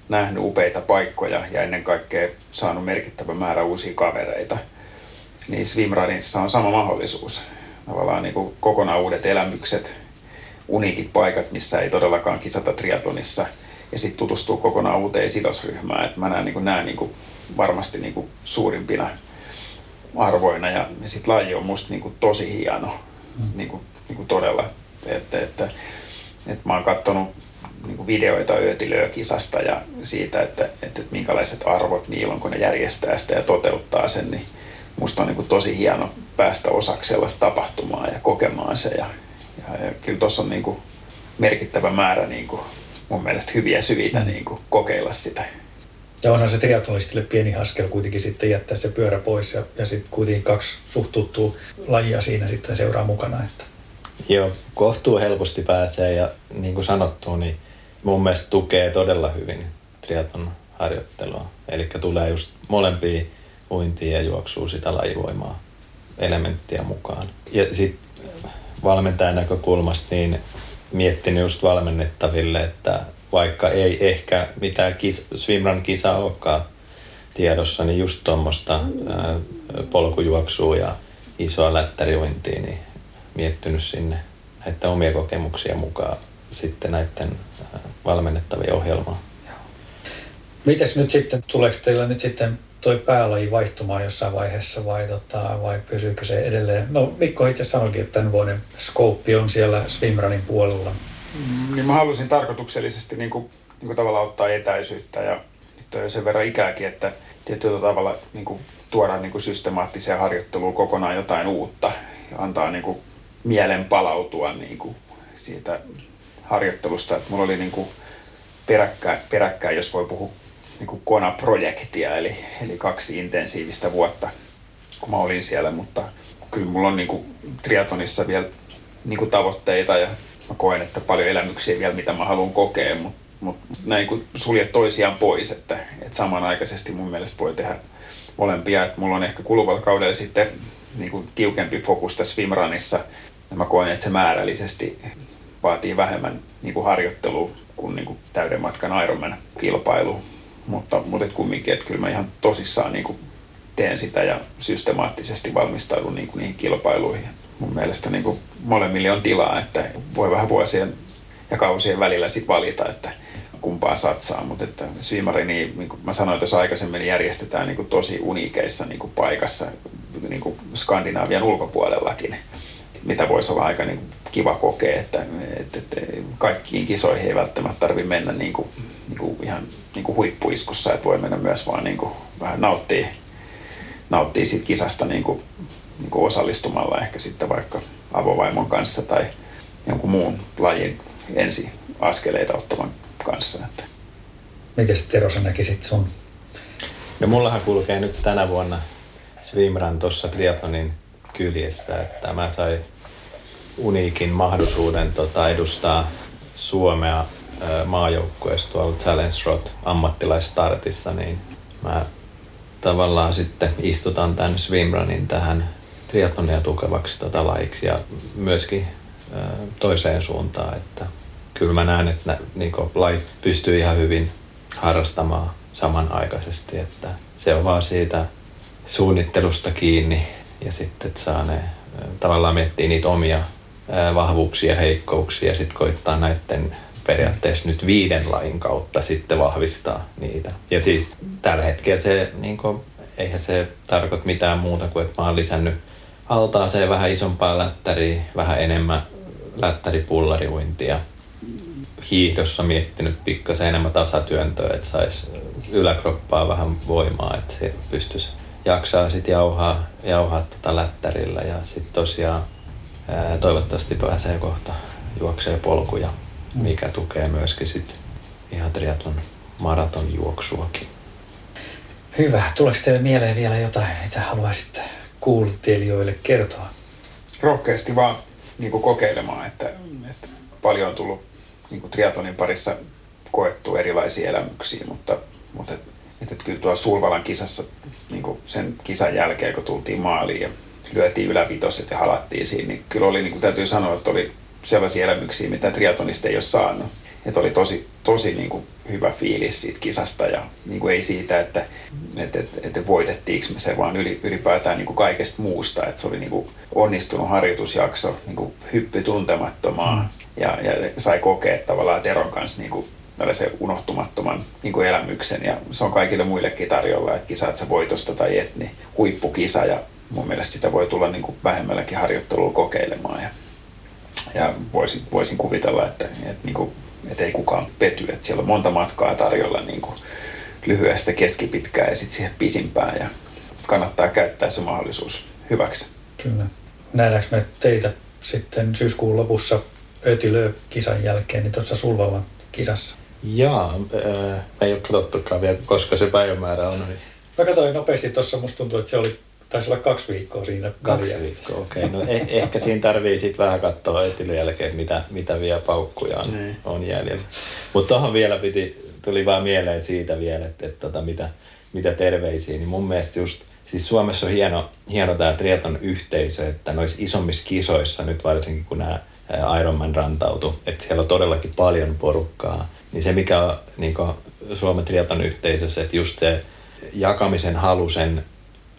nähnyt upeita paikkoja ja ennen kaikkea saanut merkittävä määrä uusia kavereita. Niin Swimrunissa on sama mahdollisuus tavallaan niin kuin kokonaan uudet elämykset, uniikit paikat, missä ei todellakaan kisata triatlonissa ja sitten tutustuu kokonaan uuteen sidosryhmään. Et mä näen niin kuin, näen niin kuin varmasti niin kuin suurimpina arvoina ja, ja sitten laji on musta niin kuin tosi hieno, mm. niin kuin, niin kuin todella. Että, että, että mä oon katsonut niin kuin videoita Öötilöö-kisasta ja siitä, että, että, että minkälaiset arvot niillä on, kun ne järjestää sitä ja toteuttaa sen, niin musta on niin kuin tosi hieno päästä osaksi sellaista tapahtumaa ja kokemaan se. Ja, ja, ja kyllä tuossa on niin kuin merkittävä määrä niin kuin mun mielestä hyviä syitä mm. niin kuin kokeilla sitä. Ja onhan se triathlonistille pieni askel kuitenkin sitten jättää se pyörä pois ja, ja sitten kuitenkin kaksi suhtuttuu lajia siinä sitten seuraa mukana. Että. Joo, kohtuu helposti pääsee ja niin kuin sanottu, niin mun mielestä tukee todella hyvin triatlon harjoittelua. Eli tulee just molempia uintia ja juoksua sitä lajivoimaa elementtiä mukaan. Ja sitten valmentajan näkökulmasta niin miettinyt just valmennettaville, että vaikka ei ehkä mitään kis, swimrun kisa olekaan tiedossa, niin just tuommoista polkujuoksua ja isoa lättäriuintia, niin miettinyt sinne näiden omia kokemuksia mukaan sitten näiden valmennettavien ohjelmaa. Mites nyt sitten, tuleeko teillä nyt sitten toi päälaji vaihtumaan jossain vaiheessa vai, tota, vai pysyykö se edelleen? No Mikko itse sanoikin, että tämän vuoden skouppi on siellä swimrunin puolella. Niin mä halusin tarkoituksellisesti niin kuin, niin kuin tavallaan ottaa etäisyyttä ja nyt on jo sen verran ikääkin, että tietyllä tavalla niin kuin, tuoda niin kuin systemaattiseen harjoitteluun kokonaan jotain uutta ja antaa niin kuin, mielen palautua niin kuin, siitä harjoittelusta. Että mulla oli niin kuin, peräkkäin, peräkkäin, jos voi puhua niin kuin Kona-projektia, eli, eli kaksi intensiivistä vuotta, kun mä olin siellä, mutta kyllä mulla on niin kuin triatonissa vielä niin kuin tavoitteita ja mä koen, että paljon elämyksiä vielä, mitä mä haluan kokea, mutta mut näin kuin sulje toisiaan pois, että, että samanaikaisesti mun mielestä voi tehdä molempia, että mulla on ehkä kuluvalla kaudella sitten niin kuin tiukempi fokus tässä swimrunissa, ja mä koen, että se määrällisesti vaatii vähemmän niin kuin harjoittelua kuin, niin kuin täyden matkan Ironman kilpailu, mutta, mutta et kumminkin, että kyllä mä ihan tosissaan niin kuin teen sitä ja systemaattisesti valmistaudun niin kuin niihin kilpailuihin. Mun mielestä niin kuin molemmille on tilaa, että voi vähän vuosien ja kausien välillä sit valita, että kumpaa satsaa, mutta että Swimari, niin, niin kuin mä sanoin tuossa aikaisemmin, niin järjestetään niin kuin tosi uniikeissa niin kuin paikassa niin kuin Skandinaavian ulkopuolellakin, mitä voisi olla aika niin kuin kiva kokea, että, että, että kaikkiin kisoihin ei välttämättä tarvitse mennä niin kuin, niin kuin ihan niin kuin huippuiskussa, että voi mennä myös vaan niin kuin vähän nauttia, nauttia siitä kisasta niin kuin, niin kuin osallistumalla ehkä sitten vaikka avovaimon kanssa tai jonkun muun lajin ensi askeleita ottavan kanssa. Että. Miten Tero sä näkisit sun? No mullahan kulkee nyt tänä vuonna Swimran tuossa triathlonin kyljessä, että mä sain uniikin mahdollisuuden tota, edustaa Suomea maajoukkueessa tuolla Challenge Road ammattilaistartissa, niin mä tavallaan sitten istutan tämän swimrunin tähän triatlonia tukevaksi tota lajiksi ja myöskin toiseen suuntaan, että kyllä mä näen, että niin laji pystyy ihan hyvin harrastamaan samanaikaisesti, että se on vaan siitä suunnittelusta kiinni ja sitten, että saa ne tavallaan miettiä niitä omia vahvuuksia ja heikkouksia ja sitten koittaa näiden periaatteessa nyt viiden lain kautta sitten vahvistaa niitä. Ja siis tällä hetkellä se, niin kuin, eihän se tarkoita mitään muuta kuin, että mä oon lisännyt altaaseen vähän isompaa lättäriä, vähän enemmän lättäripullariuintia. Hiihdossa miettinyt pikkasen enemmän tasatyöntöä, että saisi yläkroppaa vähän voimaa, että se pystyisi jaksaa sitten jauhaa, jauhaa tota lättärillä ja sitten tosiaan ää, toivottavasti pääsee kohta juoksee polkuja, mikä tukee myöskin sitten ihan triaton maraton juoksuakin. Hyvä. Tuleeko teille mieleen vielä jotain, mitä haluaisitte kuulijoille kertoa? Rohkeasti vaan niin kuin kokeilemaan, että, että paljon on tullut niin kuin triatlonin parissa koettu erilaisia elämyksiä, mutta, mutta et, et, et kyllä tuolla Sulvalan kisassa niin kuin sen kisan jälkeen, kun tultiin maaliin ja lyötiin ylävitoset ja halattiin siinä, niin kyllä oli, niin kuin täytyy sanoa, että oli sellaisia elämyksiä, mitä triatlonista ei ole saanut. Että oli tosi, tosi niin kuin hyvä fiilis siitä kisasta ja niin kuin ei siitä, että, että, että, että voitettiinko me se, vaan ylipäätään niin kuin kaikesta muusta. Että se oli niin kuin onnistunut harjoitusjakso, niin kuin hyppy tuntemattomaa mm. ja, ja sai kokea tavallaan Teron kanssa niin kuin tällaisen unohtumattoman niin kuin elämyksen ja se on kaikille muillekin tarjolla, että kisaat sä voitosta tai et, niin huippukisa ja mun mielestä sitä voi tulla niin kuin vähemmälläkin harjoittelulla kokeilemaan ja, ja voisin, voisin kuvitella, että, että, niin kuin, että ei kukaan pety, että siellä on monta matkaa tarjolla niin kuin lyhyestä keskipitkää ja sitten siihen pisimpään ja kannattaa käyttää se mahdollisuus hyväksi. Kyllä. Nähdäänkö me teitä sitten syyskuun lopussa Ötilö-kisan jälkeen, niin tuossa Sulvalan kisassa? Jaa, äh, ei ole katsottukaan vielä, koska se päivämäärä on. Niin... Mä katsoin nopeasti tuossa, musta tuntuu, että se oli Taisi olla kaksi viikkoa siinä Kaksi väliä. viikkoa, okei. Okay. No eh- ehkä siinä tarvii sitten vähän katsoa etilön jälkeen, mitä, mitä vielä paukkuja on, niin. on jäljellä. Mutta tuohon vielä piti, tuli vaan mieleen siitä vielä, että, että tota, mitä, mitä terveisiä. Niin mun mielestä just, siis Suomessa on hieno, hieno tämä triaton yhteisö, että noissa isommissa kisoissa, nyt varsinkin kun nämä Ironman rantautu, että siellä on todellakin paljon porukkaa. Niin se, mikä on niin Suomen triaton yhteisössä, että just se jakamisen halu sen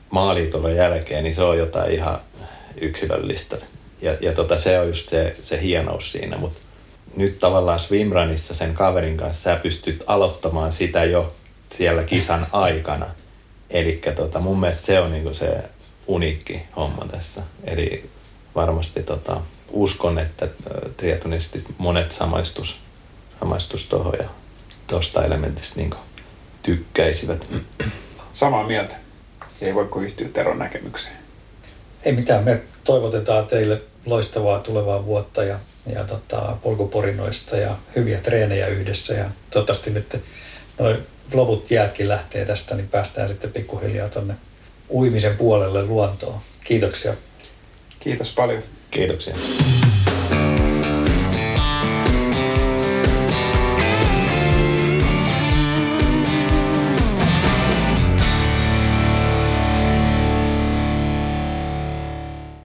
maaliitulon jälkeen, niin se on jotain ihan yksilöllistä. Ja, ja tota, se on just se, se hienous siinä, mutta nyt tavallaan swimrunissa sen kaverin kanssa sä pystyt aloittamaan sitä jo siellä kisan aikana. Eli tota, mun mielestä se on niinku se uniikki homma tässä. Eli varmasti tota, uskon, että triatonistit monet samaistus, samaistus tuohon ja tuosta elementistä niinku tykkäisivät. Samaa mieltä ei voi kuin yhtyä Teron näkemykseen. Ei mitään, me toivotetaan teille loistavaa tulevaa vuotta ja, ja tota, polkuporinoista ja hyviä treenejä yhdessä ja toivottavasti nyt noin loput jäätkin lähtee tästä, niin päästään sitten pikkuhiljaa tuonne uimisen puolelle luontoon. Kiitoksia. Kiitos paljon. Kiitoksia.